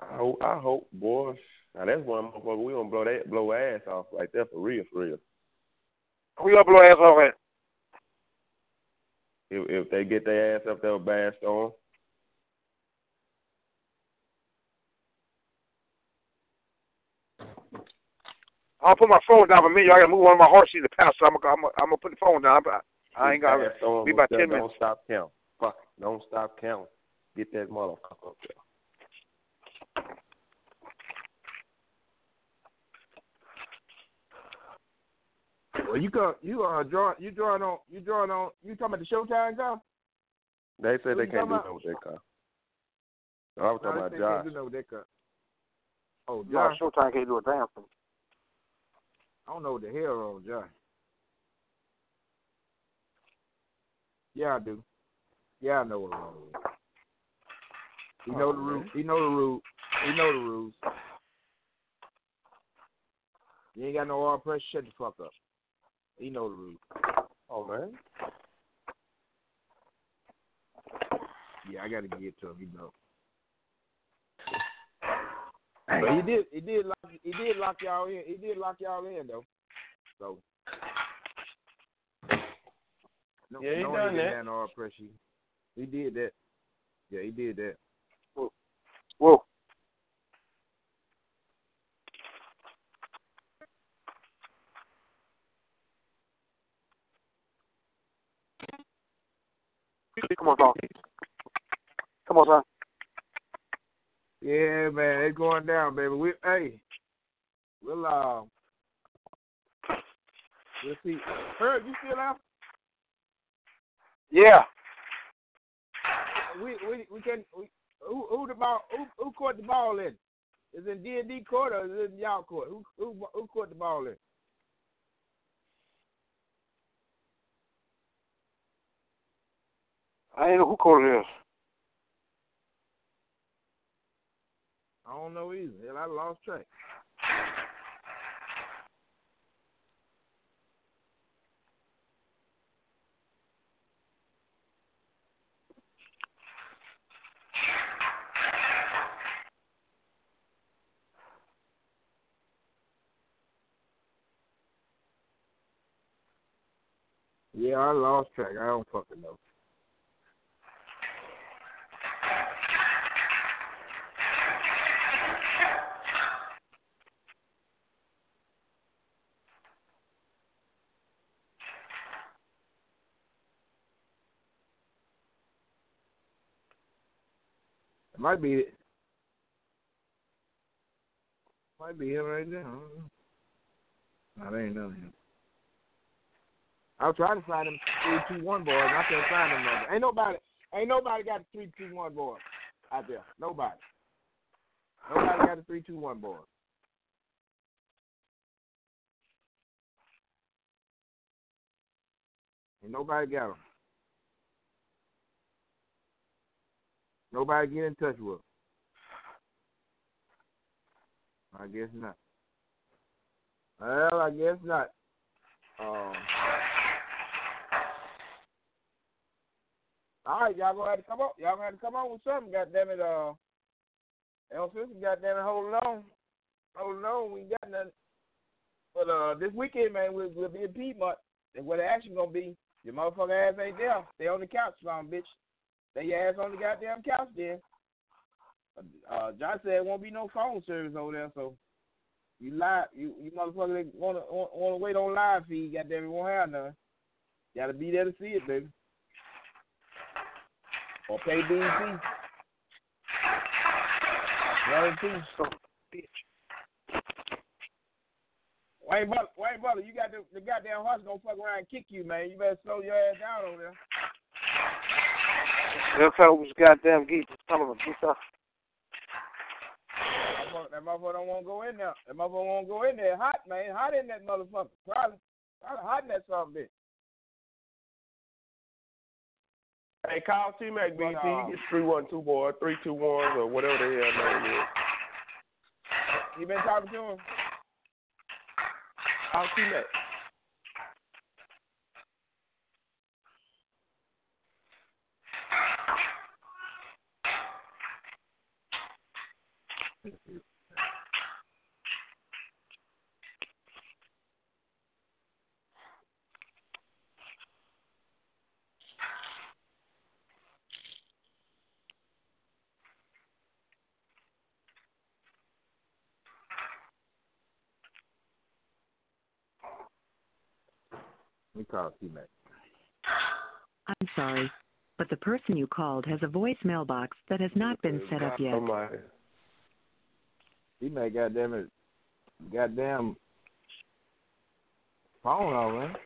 I hope, I hope, boy. Now that's one motherfucker we gonna blow that blow ass off like that for real, for real. We gonna blow ass off at. If if they get their ass up there with Bad Storm, I'll put my phone down for a minute. I gotta move one of my horses to the house, so I'm gonna, I'm gonna, I'm gonna put the phone down. But I ain't got Storm be about ten Don't minutes. stop counting. Fuck. Don't stop counting. Get that motherfucker up there. Well, you go, you uh, draw, you drawing on, you drawing on, you talking about the Showtime guy? They said Who they can't do about? that with that car. I was talking No, about Josh. can't do nothing with that car. Oh, No, Josh. Showtime can't do a damn thing. I don't know what the hell wrong with Josh. Yeah, I do. Yeah, I know what's wrong with him. He know Oh, the rules. man. He know the rules. He know the rules. You ain't got no oil pressure. Shut the fuck up. He know the rules. Oh man. Yeah, I gotta get to him. You know. But he did. He did lock. He did lock y'all in. He did lock y'all in though. So. No, Yeah, he no done nigga that. had no oil pressure. He did that. Yeah, he did that. Whoa. Come on, son. Come on, son. Yeah, man, it's going down, baby. We hey, we'll uh, we'll see. Herb, you still out? Yeah. We we we can we, who who the ball who who caught the ball in? Is it D and D court or is it in y'all court? Who who who caught the ball in? I ain't know who called it is. I don't know either. Hell, I lost track. Yeah, I lost track. I don't fucking know. Might be it. might be him right there. I don't know. Him. I was trying to find them three two one boys. I can't find them. Ain't nobody ain't nobody got the three two one boys out there. Nobody. Nobody got the three two one boys. Ain't nobody got them. Nobody get in touch with. I guess not. Well, I guess not. Um, all right, y'all gonna have to come up. Y'all gonna have to come on with something. God damn it, uh, El Sister, God damn it, holding on, holding on. We ain't got nothing. But uh, this weekend, man, we'll, we'll be in Piedmont, and where the action gonna be, your motherfucker ass ain't there. Stay on the couch, son, bitch. Stay your ass on the goddamn couch, then. Uh, John said it won't be no phone service over there, so you live, you you motherfucker want to wait on live feed. Goddamn, it won't have none. Got to be there to see it, baby. Or pay BET. One. So, bitch. Wayne Butler, Wayne Butler, you got the, the goddamn horse gonna fuck around and kick you, man. You better slow your ass down over there. Them fellas goddamn geese. Son of a bitch. That motherfucker, that motherfucker don't want to go in there. That motherfucker won't go in there. Hot, man. Hot in that motherfucker. Probably, probably hot in that son bitch. Hey, call T Mac BT. Uh, You get three one two boy, 321 or whatever the hell name is. You been talking to him? Call T Mac. We call T I'm sorry, but the person you called has a voicemail box that has not been set up yet. Somebody. T Mac, goddamn it, goddamn phone off, man.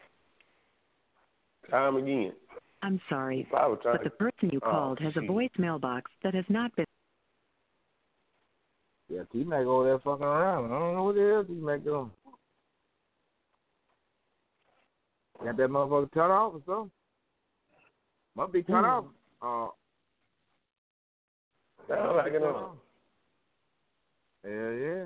Time again. I'm sorry, If I but the person you called has a voicemail box that has not been. Yeah, T Mac over there fucking around. I don't know what the hell T Mac doing. Got that motherfucker turned off or something. Must be turned off. Uh, Sound like it on. Hell yeah.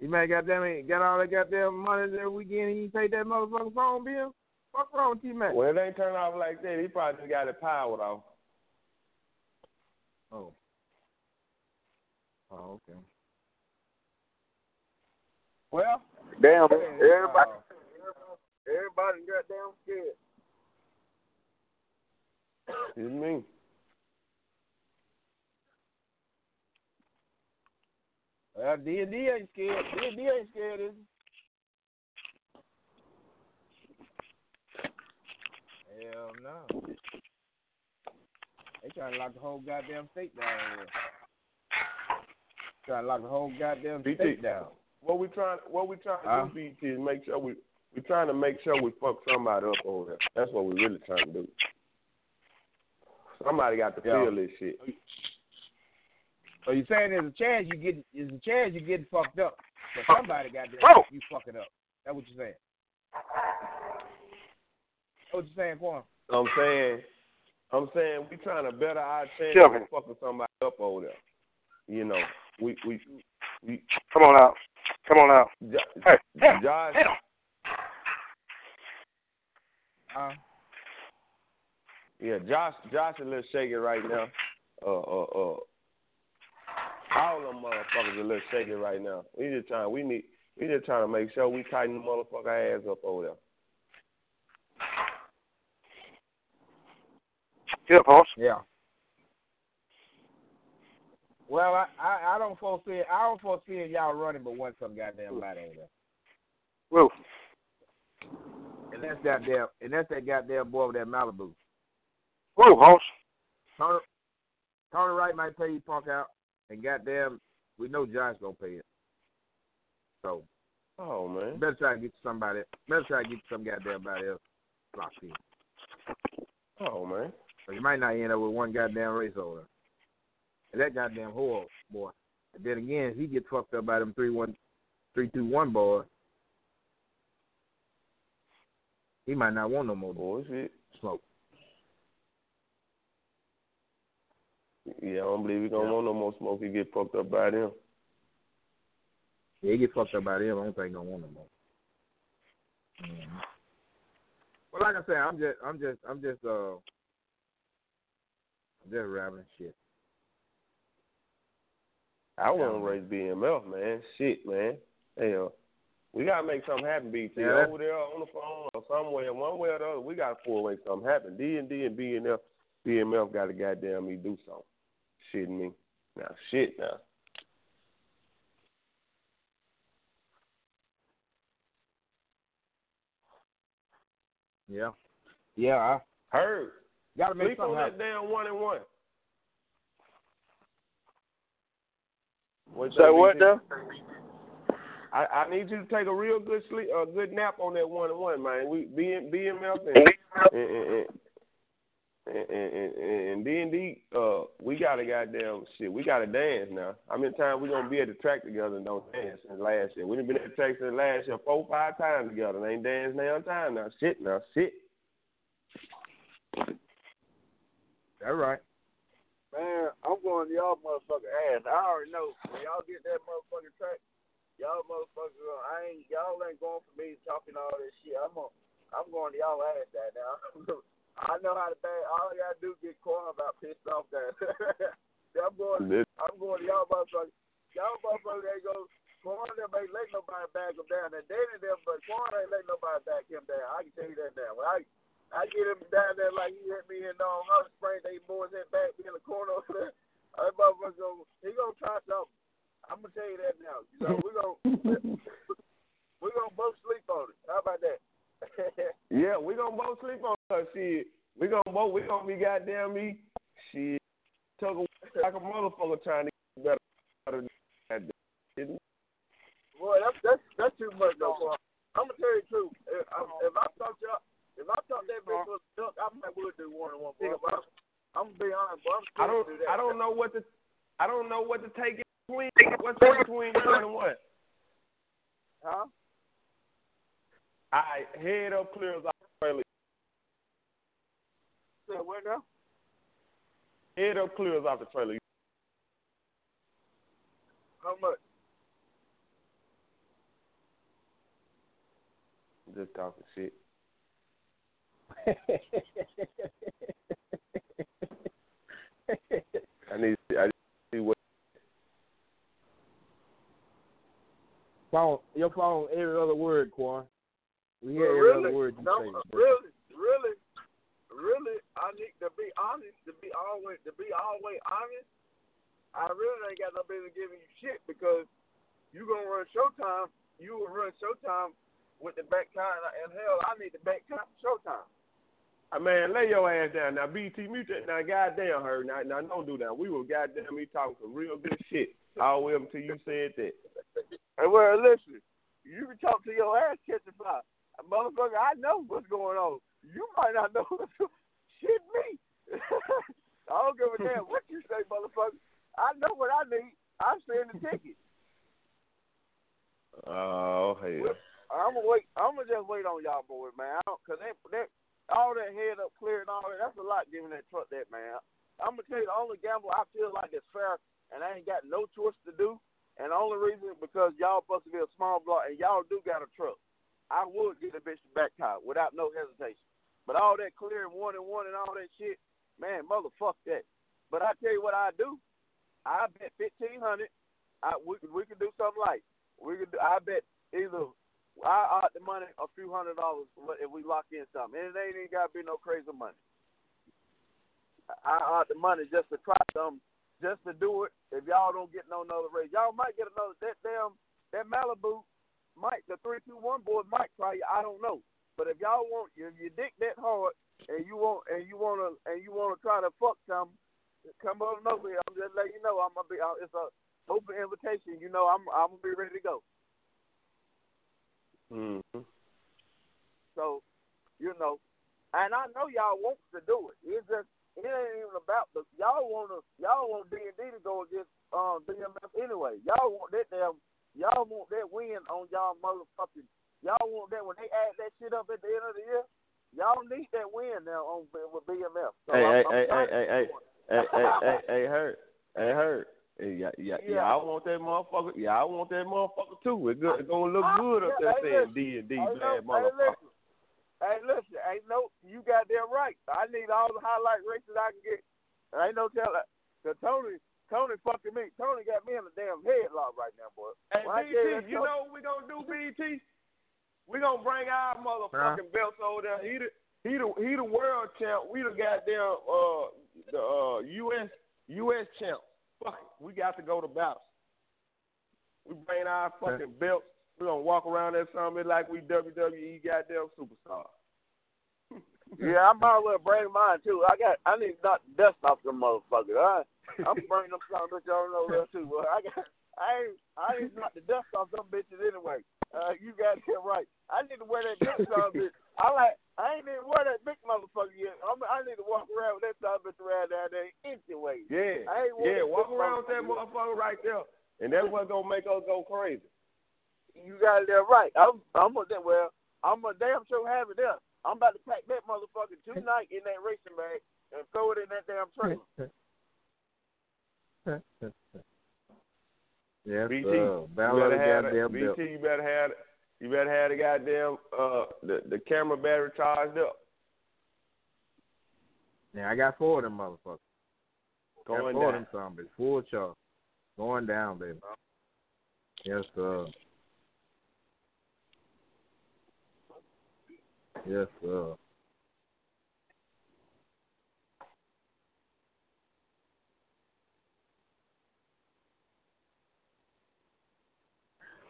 He might goddamn it got all that goddamn money that weekend and he paid that motherfucking phone bill. What's wrong with T Mac? Well, it ain't turned off like that. He probably just got it powered off. Oh. Oh, okay. Well, Damn, yeah, everybody, uh, everybody goddamn scared. It's me. well, D and D ain't scared. D and D ain't scared, is he? Hell no. They trying to lock the whole goddamn state down here. Trying to lock the whole goddamn BT. state down. What we trying what we trying to Huh? do, BT, is make sure we we trying to make sure we fuck somebody up over there. That's what we're really trying to do. Somebody got to Yeah. feel this shit. So you saying there's a chance you get there's a chance you get fucked up, but somebody got there Oh. you fucking up. That's what you're saying. That's what you're saying, Quan? I'm saying I'm saying we trying to better our chance of fucking somebody up over there. You know, we we we Come on out. Come on out. Jo- Hey, hit Josh him. Uh, Yeah, Josh Josh a little shaky right now. Uh uh uh all them motherfuckers are a little shaky right now. We just trying we need we just trying to make sure we tighten the motherfucker ass up over there. Tip, Hoss. Yeah. Well, I, I I don't foresee I don't foresee y'all running but one some goddamn body over there. Whoa. And that's goddamn and that's that goddamn boy with that Malibu. Whoa, Hoss. Tony, Tony Wright might pay you punk out, and goddamn, we know John's gonna pay it. So, oh man, better try to get somebody. Better try to get some goddamn body else locked in. Oh man, so you might not end up with one goddamn race over. And that goddamn whore boy. And then again, he gets fucked up by them three one, three two one boys. He might not want no more bullshit smoke. Yeah, I don't believe he gonna yeah. want no more smoke. He get fucked up by them. Yeah, he get fucked up by them. I don't think he gonna want no more. Mm-hmm. Well, like I said, I'm just, I'm just, I'm just, uh, I'm just rambling shit. I want to race BMF, man. Shit, man. Hell, we gotta make something happen, BT. Yeah, Over there on the phone or somewhere, one way or the other, we gotta four make something happen. D and D and BMF, BMF got to goddamn me do something. Shitting me now, shit now. Yeah, yeah. I heard. Got to make Sleep something on happen. that damn one and one. What's Say what now? I, I need you to take a real good sleep, a good nap on that one and one, man. We BM, BMF and and, and, and, and, and D and D, uh, we got a goddamn shit. We got to dance now. How many times we gonna be at the track together and don't dance since last year? We done been at the track since last year four, five times together. And ain't dance now time now. Shit now, shit. All right. Man, I'm going to y'all motherfucking ass. I already know. When y'all get that motherfucking track, y'all motherfuckers, I ain't y'all ain't going for me talking all this shit. I'm on, I'm going to y'all ass that now. I know how to bang. All I gotta do get corn about pissed off that. I'm going. I'm going to y'all motherfuckers. Y'all motherfuckers ain't go. Corn them ain't let nobody back him down. And Danny them, but Corn ain't let nobody back him down. I can tell you that now. When I I get him down there like he hit me in um, Hot Spring. They boys hit back me in the corner over there. That motherfucker go, he gonna try something. I'm gonna tell you that now. You know, we gonna we're gonna both sleep on it. How about that? yeah, we're gonna both sleep on it. Shit, we gonna both we gonna be goddamn me. Shit, took a, like a motherfucker trying to get better. Boy, that's that's that's too much though. I'm gonna tell you the truth. If, if I thought y'all if I thought that bitch was stuck, I might would do one on one. But I'm, gonna be honest, but I'm I don't. do that. I don't know what to. I don't know what to take in between. What's between one and what? Huh? I head up clears off the trailer. Say what now? Head up clears off the trailer. How much? Just talking shit. I need. to. I need to see what. Phone, your phone, every other word, Quan. We hear every really? other word you no, say. really, really, really. I need to be honest. To be always, to be always honest. I really ain't got no business giving you shit because you gonna run Showtime. You will run Showtime with the back time, and hell, I need the back time Showtime. Uh, man, lay your ass down now. BT mute that now. Goddamn her. Now, now don't do that. We were goddamn me talking some real good shit all the way up until you said that. Hey, well, listen. You can talk to your ass catching fly, motherfucker. I know what's going on. You might not know. shit, me. I don't give a damn what you say, motherfucker. I know what I need. I'm sending the ticket. Oh hell. I'm gonna wait. I'm gonna just wait on y'all boys, man. I don't, Cause they, they, all that head up clear and all that. That's a lot giving that truck that man. I'm gonna tell you the only gamble I feel like is fair, and I ain't got no choice to do. And the only reason because y'all supposed to be a small block, and y'all do got a truck. I would get a bitch back tire without no hesitation. But all that clear and one and one and all that shit, man, motherfuck that. But I tell you what I do. I bet fifteen hundred. I we could we could do something like we could. Do, I bet either I ought the money a few hundred dollars if we lock in something. And it ain't even gotta be no crazy money. I out the money just to try something, just to do it. If y'all don't get no another race, y'all might get another. That damn that Malibu might the three two one boys might try you. I don't know. But if y'all want if you dick that hard and you want and you wanna and you wanna try to fuck some, come on over here. I'm just letting you know I'm gonna be. uh, It's a open invitation. You know I'm I'm gonna be ready to go. Mm-hmm. So, you know, and I know y'all wants to do it. It's just it ain't even about the y'all want to y'all want D and D to go against um BMF anyway. Y'all want that damn y'all want that win on y'all motherfucking y'all want that when they add that shit up at the end of the year. Y'all need that win now on with BMF. So Hey, I'm, hey, I'm hey, hey, hey, hey, hey, hey, hey, hurt, hey, hurt. Hey, yeah, yeah, Yeah. yeah. I want that motherfucker. Yeah, I want that motherfucker too. It's, good, it's gonna look Ah, good up yeah, there saying. D and D bad motherfucker. Listen. Hey, listen, ain't no, you got that right. I need all the highlight races I can get. Ain't no telling. Cause Tony, Tony fucking me. Tony got me in a damn headlock right now, boy. Hey, When I you BT, you know what we gonna do, BT? We gonna bring our motherfucking belts over there. He the he the he the world champ. We the goddamn uh the uh US US champ. Fuck it. We got to go to battle. We bring our fucking belts. We gonna walk around that something like we WWE goddamn superstars. Yeah, I might as well bring mine too. I got, I need to knock the dust off them motherfuckers. Right, I'm bringing them some bitch on over there too. Well, I got, I ain't, I ain't knock the dust off them bitches anyway. Uh, you got that right. I need to wear that big son bitch. I like, I ain't even wear that big motherfucker yet. I'm, I need to walk around with that son bitch around down there anyway. Yeah, I ain't yeah. Walk around with that motherfucker right there, and that's what's gonna make us go crazy. You got it there right. I'm, I'm gonna, well, I'm a damn sure have it there. I'm about to pack that motherfucker tonight in that racing bag and throw it in that damn trailer. yes, BT, sir. you Battle of the better have goddamn it. belt. BT, you better have it. You better have the goddamn uh the the camera battery charged up. Yeah, I got four of them motherfuckers. got four down. of them zombies. Full charge. Going down, baby. Yes, sir. Yes, sir.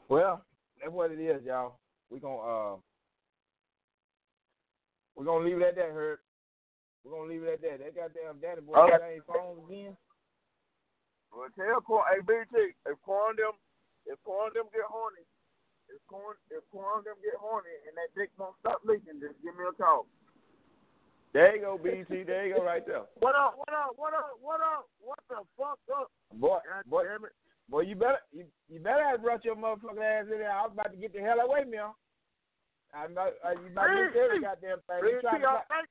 Well, that's what it is, y'all. We gonna uh, we're gonna leave it at that, Herb. We're gonna leave it at that. That goddamn daddy boy Okay. got his phone again. Well, tell Corn, hey BT, if Corn them, if Corn them get horny, if Corn, if Corn them get horny and that dick won't stop leaking, just give me a call. There you go, BT. There you go, right there. What up? What up? What up? What up? What the fuck up? Boy, boy, boy, you better you, you better have brought your motherfucking ass in there. I was about to get the hell away, man. I'm not, uh, you about to miss every goddamn thing. You BT, I to, think.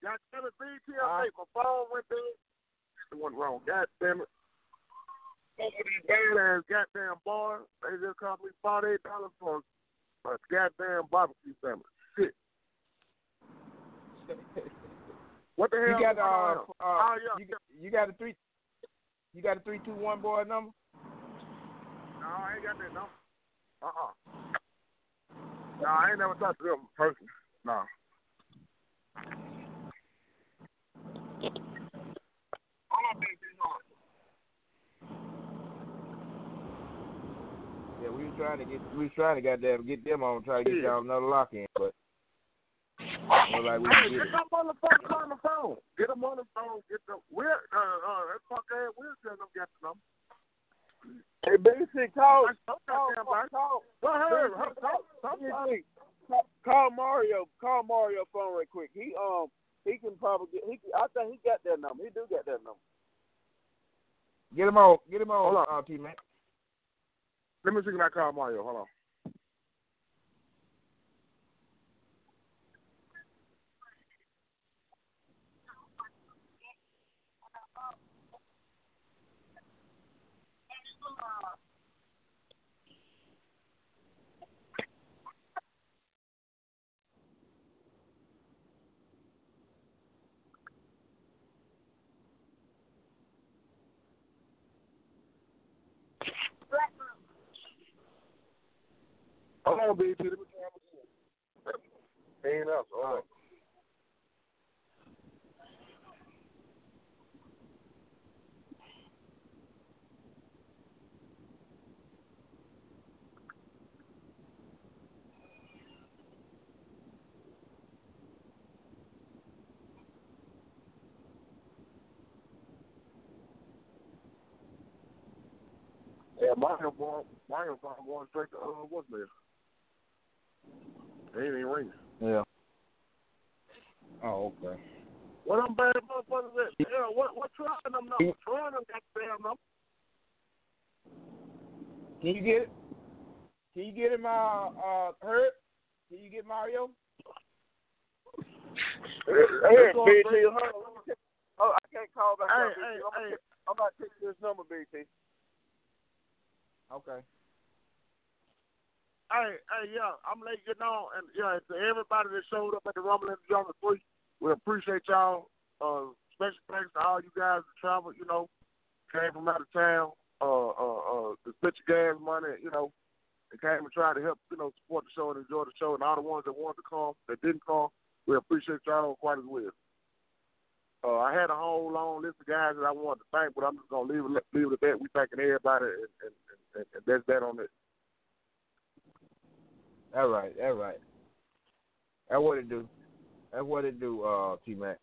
God damn it, BT, I think my phone went dead. It went wrong. God damn it. Of these bad ass goddamn boys, they just cost me forty eight dollars for a goddamn barbecue sandwich. Shit. What the you hell? got uh, uh Oh, yeah. you, got- you got a three, you got a three two one boy number. No, I ain't got that number. Uh uh No, I ain't never talked to them person. No. Hold on, BT, hold on. Yeah, we was trying to get, we was trying to goddamn get them on, try to get y'all another lock in, but look like we Hey, get them motherfuckers on the phone. Get them on the phone. Get them. We'll, uh, uh, that fuck ass wheelchair them got the number. Hey BT, call, call, call, call, Go ahead. BT, Talk, talk, talk. BT, call, call Mario, call Mario phone right quick. He um, he can probably get, he, can- I think he got that number. He do got that number. Get him on, get him on, Hold uh, T man. Let me see if I call Mario. Hold on. Hold on, baby. Let me try again. Ain't else. Hold. Yeah, Mario going, Mario going straight to uh, what's there? They ain't even ringing. Yeah. Oh, okay. What them bad motherfuckers at? Yeah, what what trying them number? Trying them got the damn number. Can you get it? Can you get him, uh, uh, Herb? Can you get Mario? Hey, Go on, BT, hold on, let me check. Oh, I can't call back. Hey, BT. hey, I'm, hey. I'm about to take this number, BT. Okay. Hey, hey, yeah, I'm letting you know, and yeah, to everybody that showed up at the Rumble in the Jungle Three, we appreciate y'all. Uh, special thanks to all you guys that traveled. You know, came from out of town. Uh, uh, uh, to split your gas money. You know, and came and tried to help. You know, support the show and enjoy the show. And all the ones that wanted to come, that didn't come, we appreciate y'all quite as well. Uh, I had a whole long list of guys that I wanted to thank, but I'm just gonna leave it leave it at that. We thanking everybody, and, and, and, and that's that on it. All right, all right. That's what it do. That's what it do, uh, T Mac.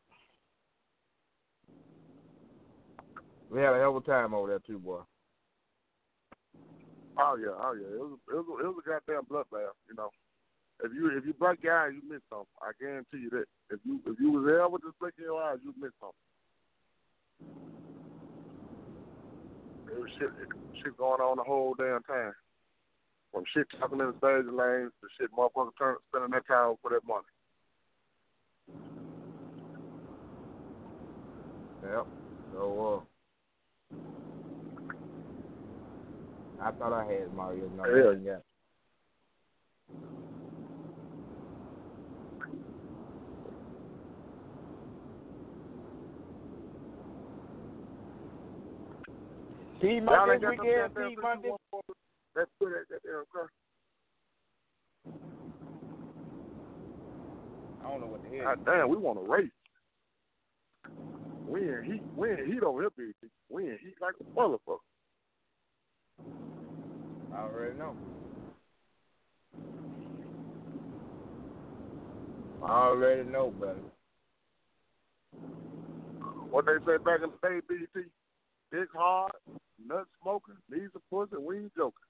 We had a hell of a time over there too, boy. Oh yeah, oh yeah. It was it was it was a goddamn bloodbath, you know. If you if you your eyes, you miss something. I guarantee you that. If you if you was there with just blinking your eyes, you miss something. There was shit shit going on the whole damn time. From shit talking in the stage lanes to shit motherfuckers turn, spending their time for that money. Yep. So uh I thought I had Mario number. Yeah. Yeah. T Y'all Monday ain't got them weekend, goddamn T Monday. That's good at that damn car. I don't know what the hell. God damn, we want to race. We in heat, we in heat over here, BT. We in heat like a motherfucker. I already know. I already know, brother. What they say back in the day, BT, dick hard, nut smoking, needs a pussy, we ain't joking.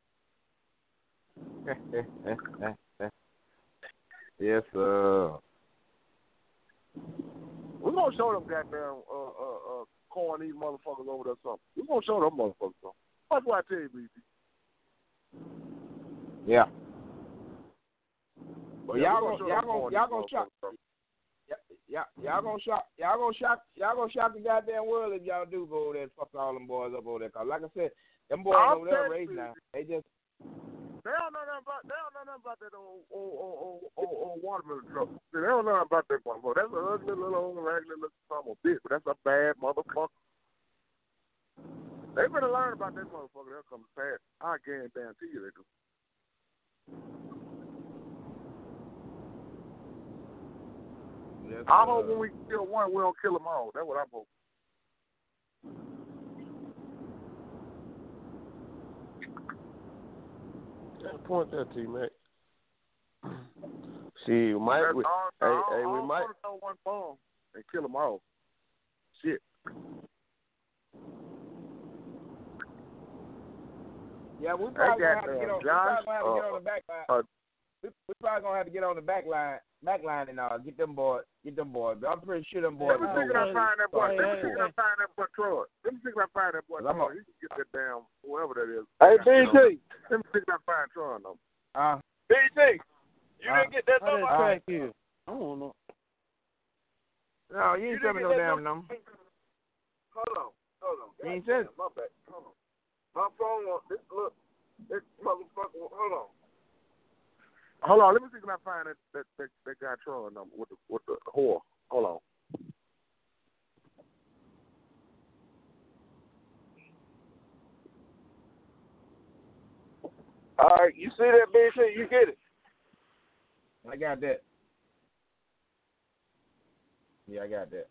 yes, sir. We gonna show them goddamn uh uh uh corn these motherfuckers over there something. We gonna show them motherfuckers something. That's what I tell you, BT. Yeah. Well, Yeah, y'all gonna y'all gonna y'all shock y'all y'all gonna shock y'all gonna shock y'all gonna shock the goddamn world if y'all do go over there and fuck all them boys up over there. Cause like I said, them boys I'm over there you, now. They just about that old old old old, old, old watermelon truck. See, they don't know about that one. motherfucker. That's an ugly little old raggedy little son of a bitch, but that's a bad motherfucker. They better learn about that motherfucker. They'll come fast. I guarantee you they do. yes, I uh, hope when we kill one, we don't kill them all. That's what I hope. Yeah, point that to you, Mac. See, we might. We, all, hey, all, hey, we all might. throw one bomb and kill them all. Shit. yeah, we probably got gonna have to get uh, on. Josh. we probably gonna have to get uh, on the back line. uh, we, we probably gonna have to get on the back line, back line and uh, get them boys, get them boys. But I'm pretty sure them boys. Let me will see go if I with- find that boy. Let me hey, see if I find that boy Troy. Let me see if I find that boy I'm Troy. a- He can get that damn whoever that is. Hey, You know, BT, Let me see if I find Troy though. Uh, BT, you didn't get that How number. that track is? I don't know. no, you ain't You send me no damn number. Hold on, hold on. You ain't God My bad. Hold on. My phone on this look. This motherfucker. Hold on. Hold on. Let me see if I find that that that, that guy Troy number with the with the whore. Hold on. All right, you see that, bitch? You get it. I got that. Yeah, I got that.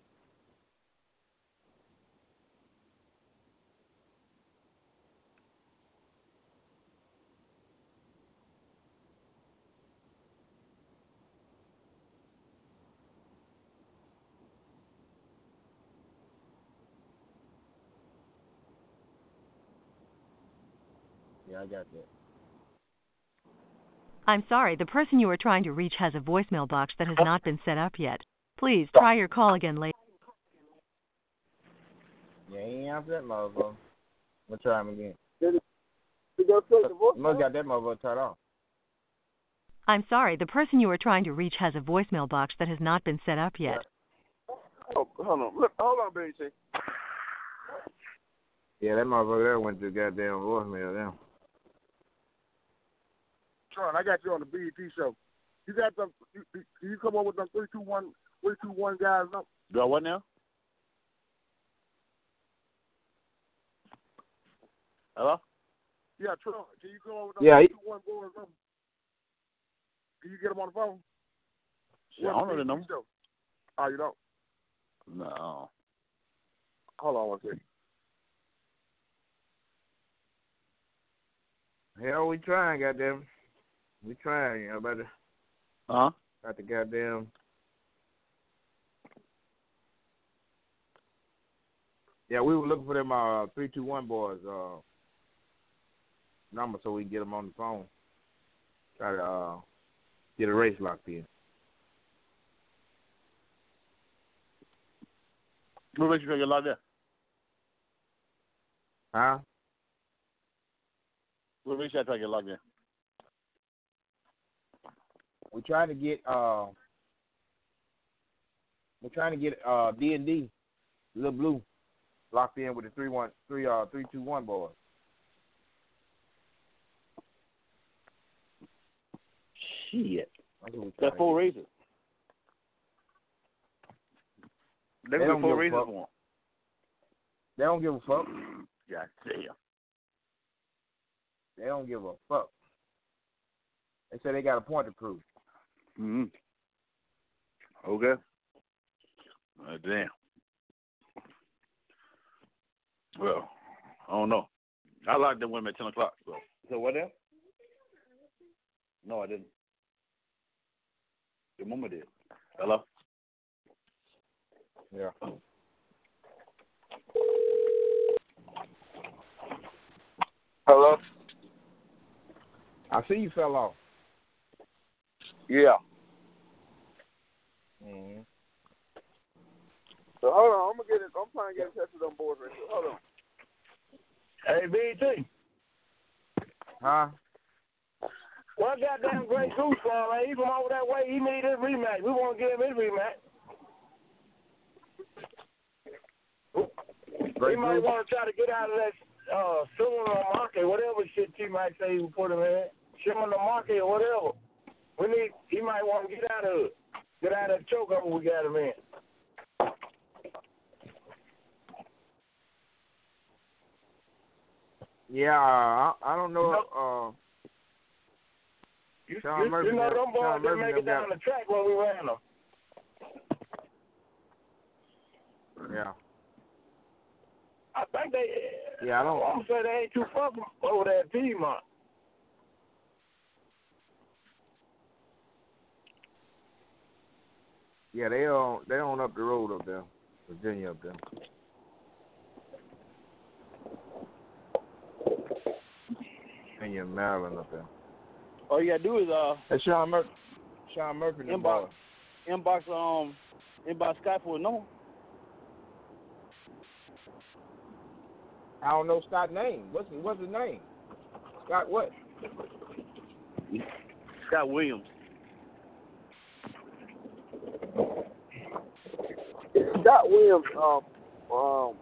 Yeah, I got that. I'm sorry, the person you are trying to reach has a voicemail box that has not been set up yet. Please try your call again later. Yeah, he ain't answer that motherfucker. We'll try him again. You go check the voice. Must got that motherfucker turned off. I'm sorry, the person you are trying to reach has a voicemail box that has not been set up yet. Oh, hold on. Look, hold on, BT. Yeah, that motherfucker there went to goddamn voicemail now. Sean, I got you on the BET show. You got them. You, you- can you come up with them three two one three two one guys? Up? Do I what now? Hello? Yeah, Tron. Can you come up with them Yeah, three he- two one boys? Up? Can you get them on the phone? Yeah, I don't know the number. Show. Oh, you don't? No. Hold on one second. Hell, we trying, goddamn. We trying, you know, about the Huh? about the goddamn. Yeah, we were looking for them uh three two one boys uh number so we can get them on the phone. Try to uh get a race locked in. What makes you feel like that? Huh? What makes you try to get logged in? We're trying to get uh we're trying to get uh D and D, Little Blue, locked in with the three one three uh three two one boys. Shit. That's what we're trying That's four get. They They don't four give a fuck. for. They don't give a fuck. God damn. They don't give a fuck. They say they got a point to prove. Mm-hmm. Okay. Uh, damn. Well, I don't know. I like them women at 10 o'clock. So, so what now? No, I didn't. Your mama did. Hello? Yeah. Hello? I see you fell off. Yeah. Mm-hmm. So hold on, I'm gonna get it. I'm trying to get in touch with them boys right quick. Hold on. Hey, BT. Huh? One goddamn great gooseball, man. He from over that way. He need his rematch. We want to give him his rematch. Great he might want to try to get out of that uh, similar market, whatever shit he might say we put him in. Similar market or whatever. We need. He might want to get out of it. Get out of that chokeover we got him in. Yeah, I, I don't know. Uh, You, Sean you, Murphy you know them boys didn't make it got- down the track when we ran them. yeah, I think they. Yeah, I don't- I'm gonna say they ain't too far over that at Piedmont. Yeah, they on they on up the road up there, Virginia up there. Virginia, Maryland up there. All you gotta do is uh That's Sean Murphy. Sean Murphy, inbox inbox um inbox Skype for a number. I don't know Scott's name. What's what's his name? Scott what? Scott Williams. Scott Williams, um, um,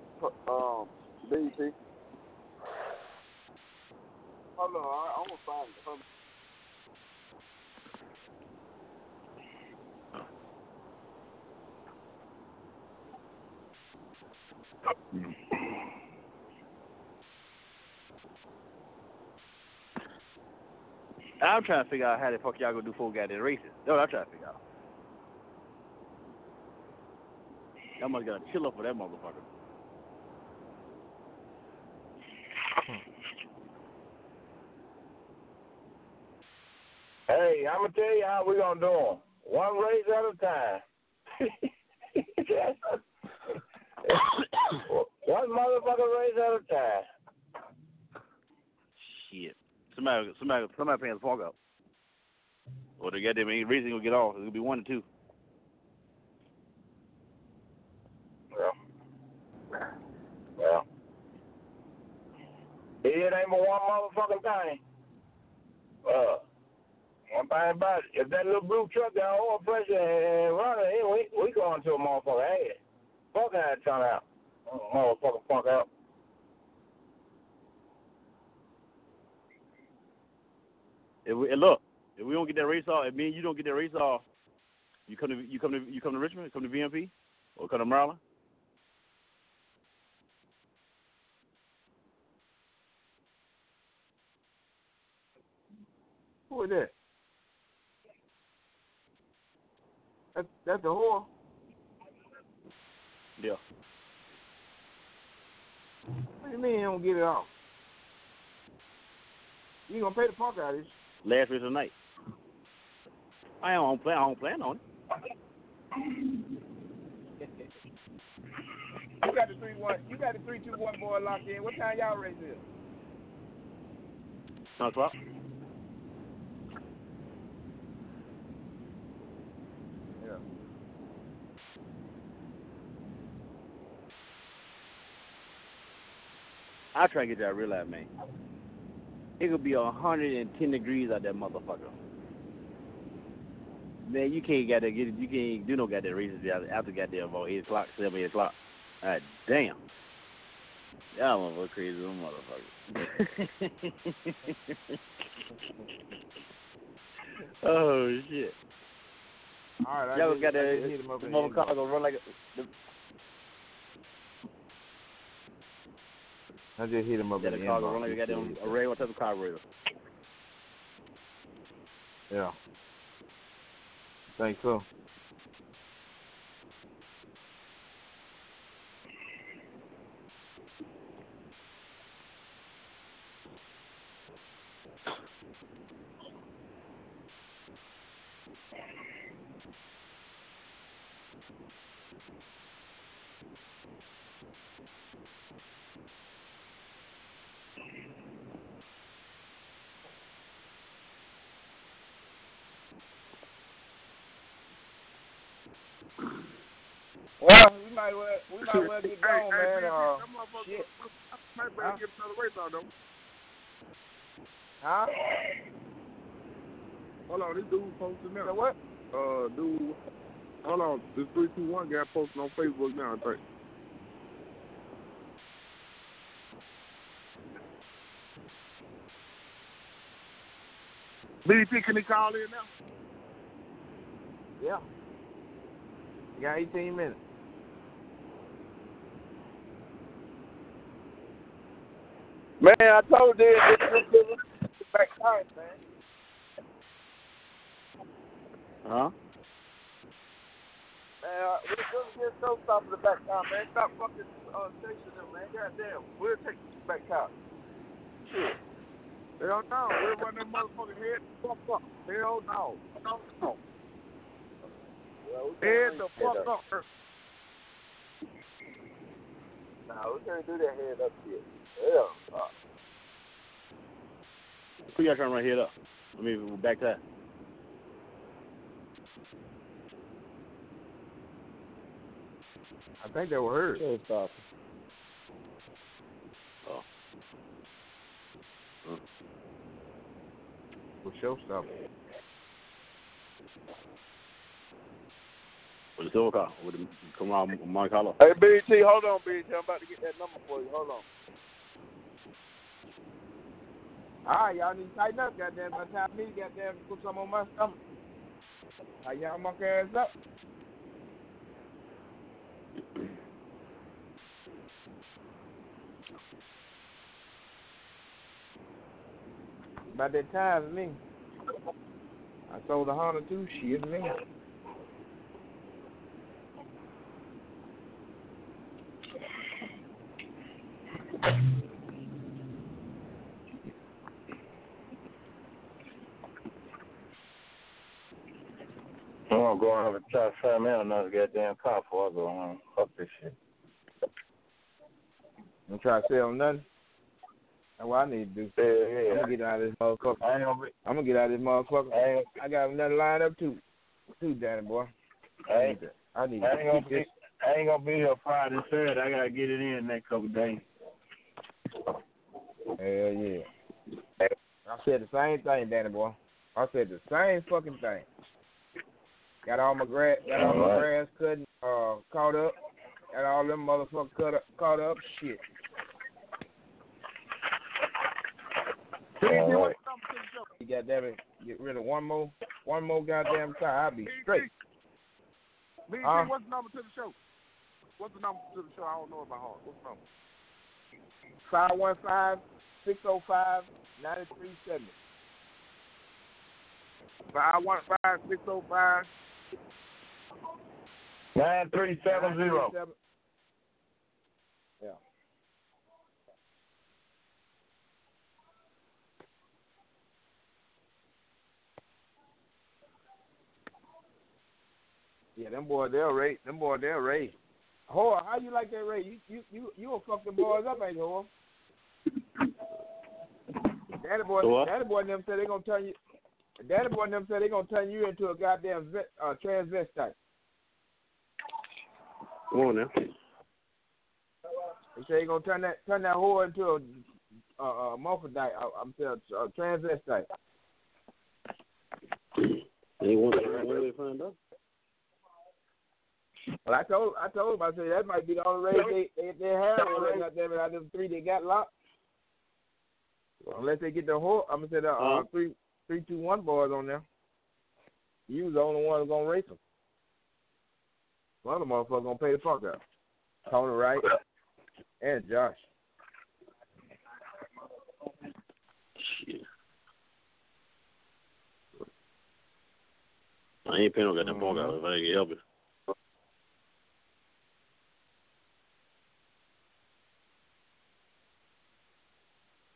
um, BT. Hold on, I, I'm gonna find it. Hold on. I'm trying to figure out how the fuck y'all gonna do four goddamn races. That's what I'm trying to figure out. Y'all must got a chill up for that motherfucker. Hey, I'm gonna tell you how we gonna do 'em. One race at a time. One motherfucker race at a time. Shit. Somebody, somebody, somebody paying the park out. Or the goddamn ain't reason gonna get off. It's gonna be one or two. Yeah. Yeah. It ain't but one motherfucking thing. Uh, one thing about it, if that little blue truck got oil pressure and running, hey, we we going to a motherfucker ass. Fuck that turn out. Motherfucker fuck out. If we, and look, if we don't get that race off, if me and you don't get that race off, you come to you come to you come to Richmond, come to VMP, or come to Maryland. Who is that? That's that's the whore. Yeah. What do you mean you don't get it off? You gonna pay the park out of this? Last race of night. I don't plan. I don't plan on it. You got the three one. You got the three two one boy locked in. What time y'all race is? Ten o'clock. I try to get y'all to realize, man. It could be a hundred and ten degrees out that motherfucker. Man, you can't get you can't do no goddamn races after goddamn about eight o'clock, seven, eight o'clock. God damn. Y'all motherfucker crazy little motherfucker. oh shit. All right, I Y'all got that just hit him up the in mother the car inbox. gonna run like a the, I just hit him up yeah, in the the car gonna inbox. run like a goddamn a ray what type of carburetor. Yeah. Think so. Well, we might well we might well get going, man. Uh, shit. Might better get another race out though. Huh? Hold on, this dude posting now. So what? Uh, dude, hold on, this three two one guy posting on Facebook now. I think. BDP, can he call in now? Yeah. You got 18 minutes. Man, I told you this is back time, man. Huh? Man, uh, we're gonna get so stop in the back time, man. Stop fucking uh, stationing, man. Goddamn, we'll take you back time. Shit. Hell no, we'll run that motherfucking head the fuck up. Hell no. No, no. Head the fuck up. No, we can't do that head up shit. Hell no. Who y'all trying to run head up? I mean back to that. I think they were hurt. Showstopper. Oh. Mm. With showstopper. With the silver car, with the come on Monte Carlo. Hey, BT, hold on, BT. I'm about to get that number for you. Hold on. All right, y'all need to tighten up, goddamn. By the time me, goddamn, put some on my stomach. Tighten y'all monkey ass up. About that time me. I sold a Honda too. Shit, me. I'm gonna go on over and try to find me another goddamn car before I go home. Fuck this shit. You try to sell nothing? That's what I need to do. Yeah, yeah. I'm gonna get out of this motherfucker. I ain't gonna be. I'm gonna get out of this motherfucker. I ain't, I got another line up too, too, Danny boy. I I need to. I need I to ain't gonna be. this. I ain't gonna be here Friday, Saturday. I gotta get it in next couple days. Hell yeah. I said the same thing, Danny boy. I said the same fucking thing. Got all my grass, got all my grass cut, uh, caught up. Got all them motherfuckers cut up, caught up. Shit. All right. You goddamn it, get rid of one more, one more goddamn time. I'll be straight. BT, Huh? what's the number to the show? What's the number to the show? I don't know it by heart. What's the number? Five one five six zero five ninety three seventy. Five one five six zero five. Nine three seven zero. Yeah. Yeah, them boys they'll rate. Them boys they'll rate. Whore, how you like that rate? You you you you will fuck them boys up, ain't you. Daddy boy, what? Daddy boy and them said they gonna turn you. Daddy boy and them said they gonna turn you into a goddamn vet, uh, transvestite. Come on now. They say they gonna turn that turn that whore into a uh, uh, morphodite. Uh, I'm saying a transvestite. They want to find out. Well, I told I told him I said that might be the only race they they, they have. They got them out of three they got locked. Unless they get the whore, I'm gonna say the uh, Uh-huh. three three two one boys on there. You was the only one who's gonna race them. One of the motherfuckers gonna pay the fuck out. Tony Wright and Josh. Shit. I ain't paying no goddamn phone call if I can help it.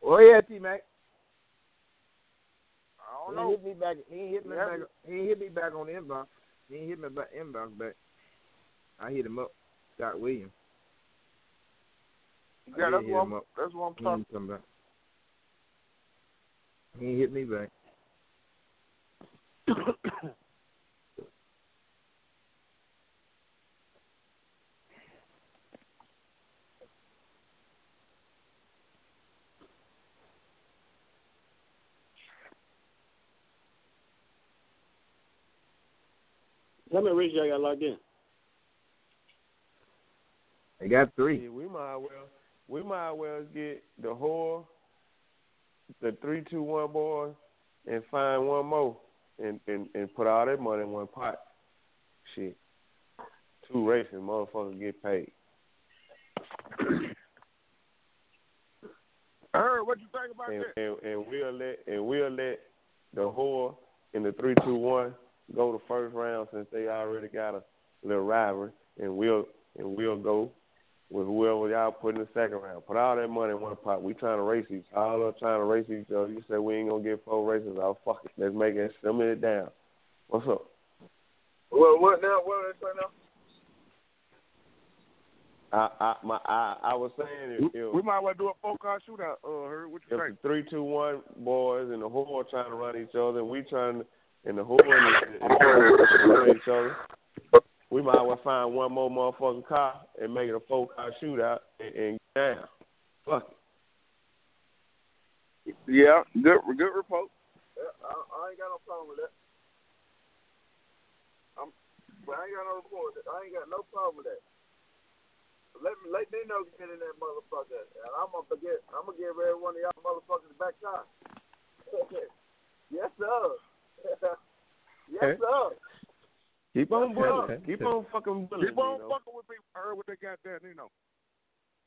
Oh yeah, T Mac. I He don't ain't know. hit me back. He ain't hit me Yeah. back. He hit me back on the inbox. He hit me back inbox back. I hit him up. Scott Williams. I Yeah, that's what I'm, up. that's what I'm talking. ain't come back. He ain't hit me back. How many races y'all got locked in? They got three. Yeah, we might well we might well get the whore, the three two one boys, and find one more and, and, and put all that money in one pot. Shit. Two races, motherfuckers get paid. I heard what you think about And, that. and and we'll let and we'll let the whore in the three two one go the first round since they already got a little rivalry and we'll and we'll go with whoever y'all put in the second round. Put all that money in one pot. We trying to race each all up trying to race each other. You said we ain't gonna get four races, I'll fuck it. Let's make it slim it down. What's up? What what now? What they say now? I I my I, I was saying if, if We might well do a four car shootout. Uh, heard what you if think? three two one boys and the whore trying to run each other, and we trying to, and the whore and the, and the run each other, we might well find one more motherfucking car and make it a four car shootout and, and get down. Fuck it. Yeah, good good report. Yeah, I, I ain't got no problem with that. I'm, but I ain't got no report. with that. I ain't got no problem with that. Let me let me know get in that motherfucker, and I'm gonna forget. I'm gonna give every one of y'all motherfuckers back time. yes sir. yes sir. Keep on Yeah. bullying. Keep on fucking bullying. Keep on you know. fucking with people. Herb, what they got there, you know.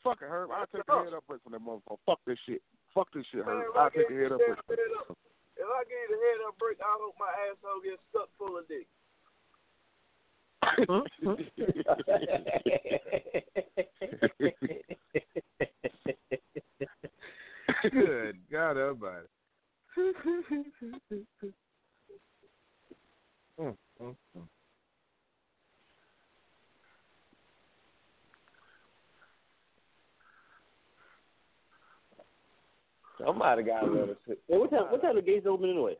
Fuck it, Herb. I'll take the head up break from that motherfucker. Fuck this shit. Fuck this shit, Herb. if I I'll take give the head up the break. head up- If I give you the head up break, I hope my asshole gets stuck full of dick. Good God Almighty. Mm, mm, mm. Somebody got to let us. Hey, what time? What time the gates open anyway?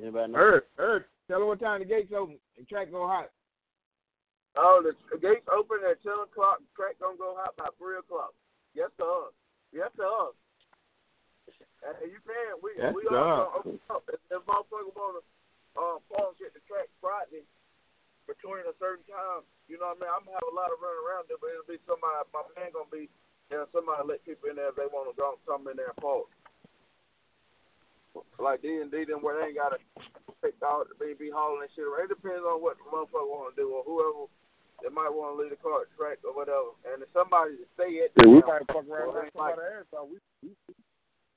Anybody know? Earth, Earth, tell them what time the gates open and track go hot. Oh, the the gates open at ten o'clock. The Track gonna go hot by three o'clock. Yes, sir. Yes, sir. And you can. We Yes, we sir. all gonna open up. If, if motherfucker wanna uh, park at the track Friday between a certain time, you know what I mean. I'm gonna have a lot of running around there, but it'll be somebody. My man gonna be there. Somebody let people in there if they wanna go come in there and park. Like D and D, then where they ain't gotta pick out the BB hauling and shit. around. It depends on what the motherfucker wanna do or whoever. They might want to leave the car track or whatever, and if somebody to stay at Yeah, we might fuck around or and it's like- somebody's ass off. We, we,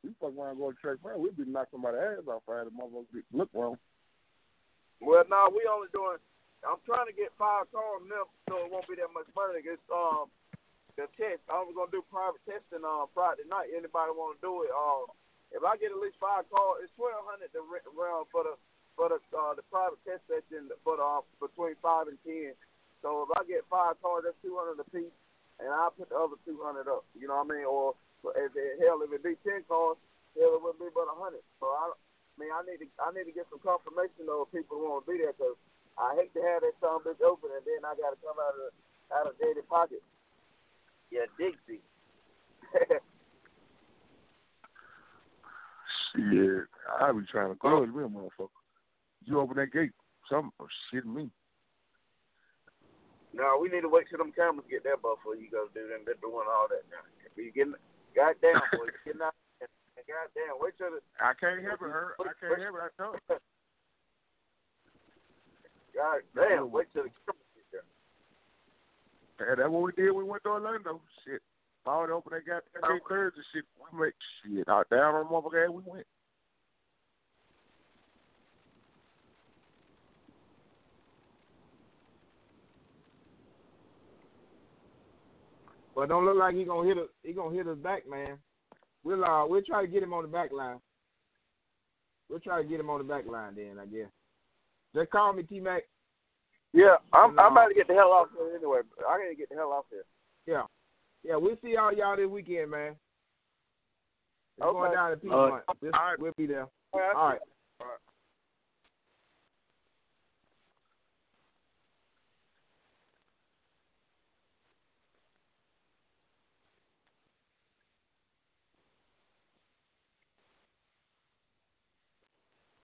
we fuck around and go to track man. We'd be knocking somebody's ass off. I had a motherfucker look wrong. Well, no, we only doing. I'm trying to get five cars now, so it won't be that much money. It's um the test. I was gonna do private testing on Friday night. Anybody want to do it? Um, if I get at least five cars, it's twelve hundred to rent around for the for the uh, the private test session the uh, between five and ten. So if I get five cars, that's two hundred a piece, and I'll put the other two hundred up. You know what I mean? Or if it, hell, if it be ten cars, hell, it would be but a hundred. So I, I mean, I need to I need to get some confirmation though if people want to be there because I hate to have that son bitch open and then I got to come out of out of daily pocket. Yeah, Dixie. Shit, I be trying to close me, motherfucker. You open that gate, some oh, shit me. no, we need to wait till them cameras get there before you go do them. They're doing all that now. You getting goddamn boy, you getting out. there. Goddamn, wait till the I can't help it, her. I can't help it. I know. God damn, wait till the cameras get there. Yeah, that's what we did. when We went to Orlando. Shit, all open They that goddamn gate Thursday. Shit, we make shit out down on the motherfucker. We went. But don't look like he gonna hit us. He gonna hit us back, man. We'll uh, we'll try to get him on the back line. We'll try to get him on the back line then, I guess. Just call me T Mac. Yeah, I'm No. Uh, I'm about to get the hell off here anyway. I gotta get the hell off here. Yeah, yeah. We'll see all y'all this weekend, man. It's Okay. going down to Piedmont. Right. we'll be there. All right. All right.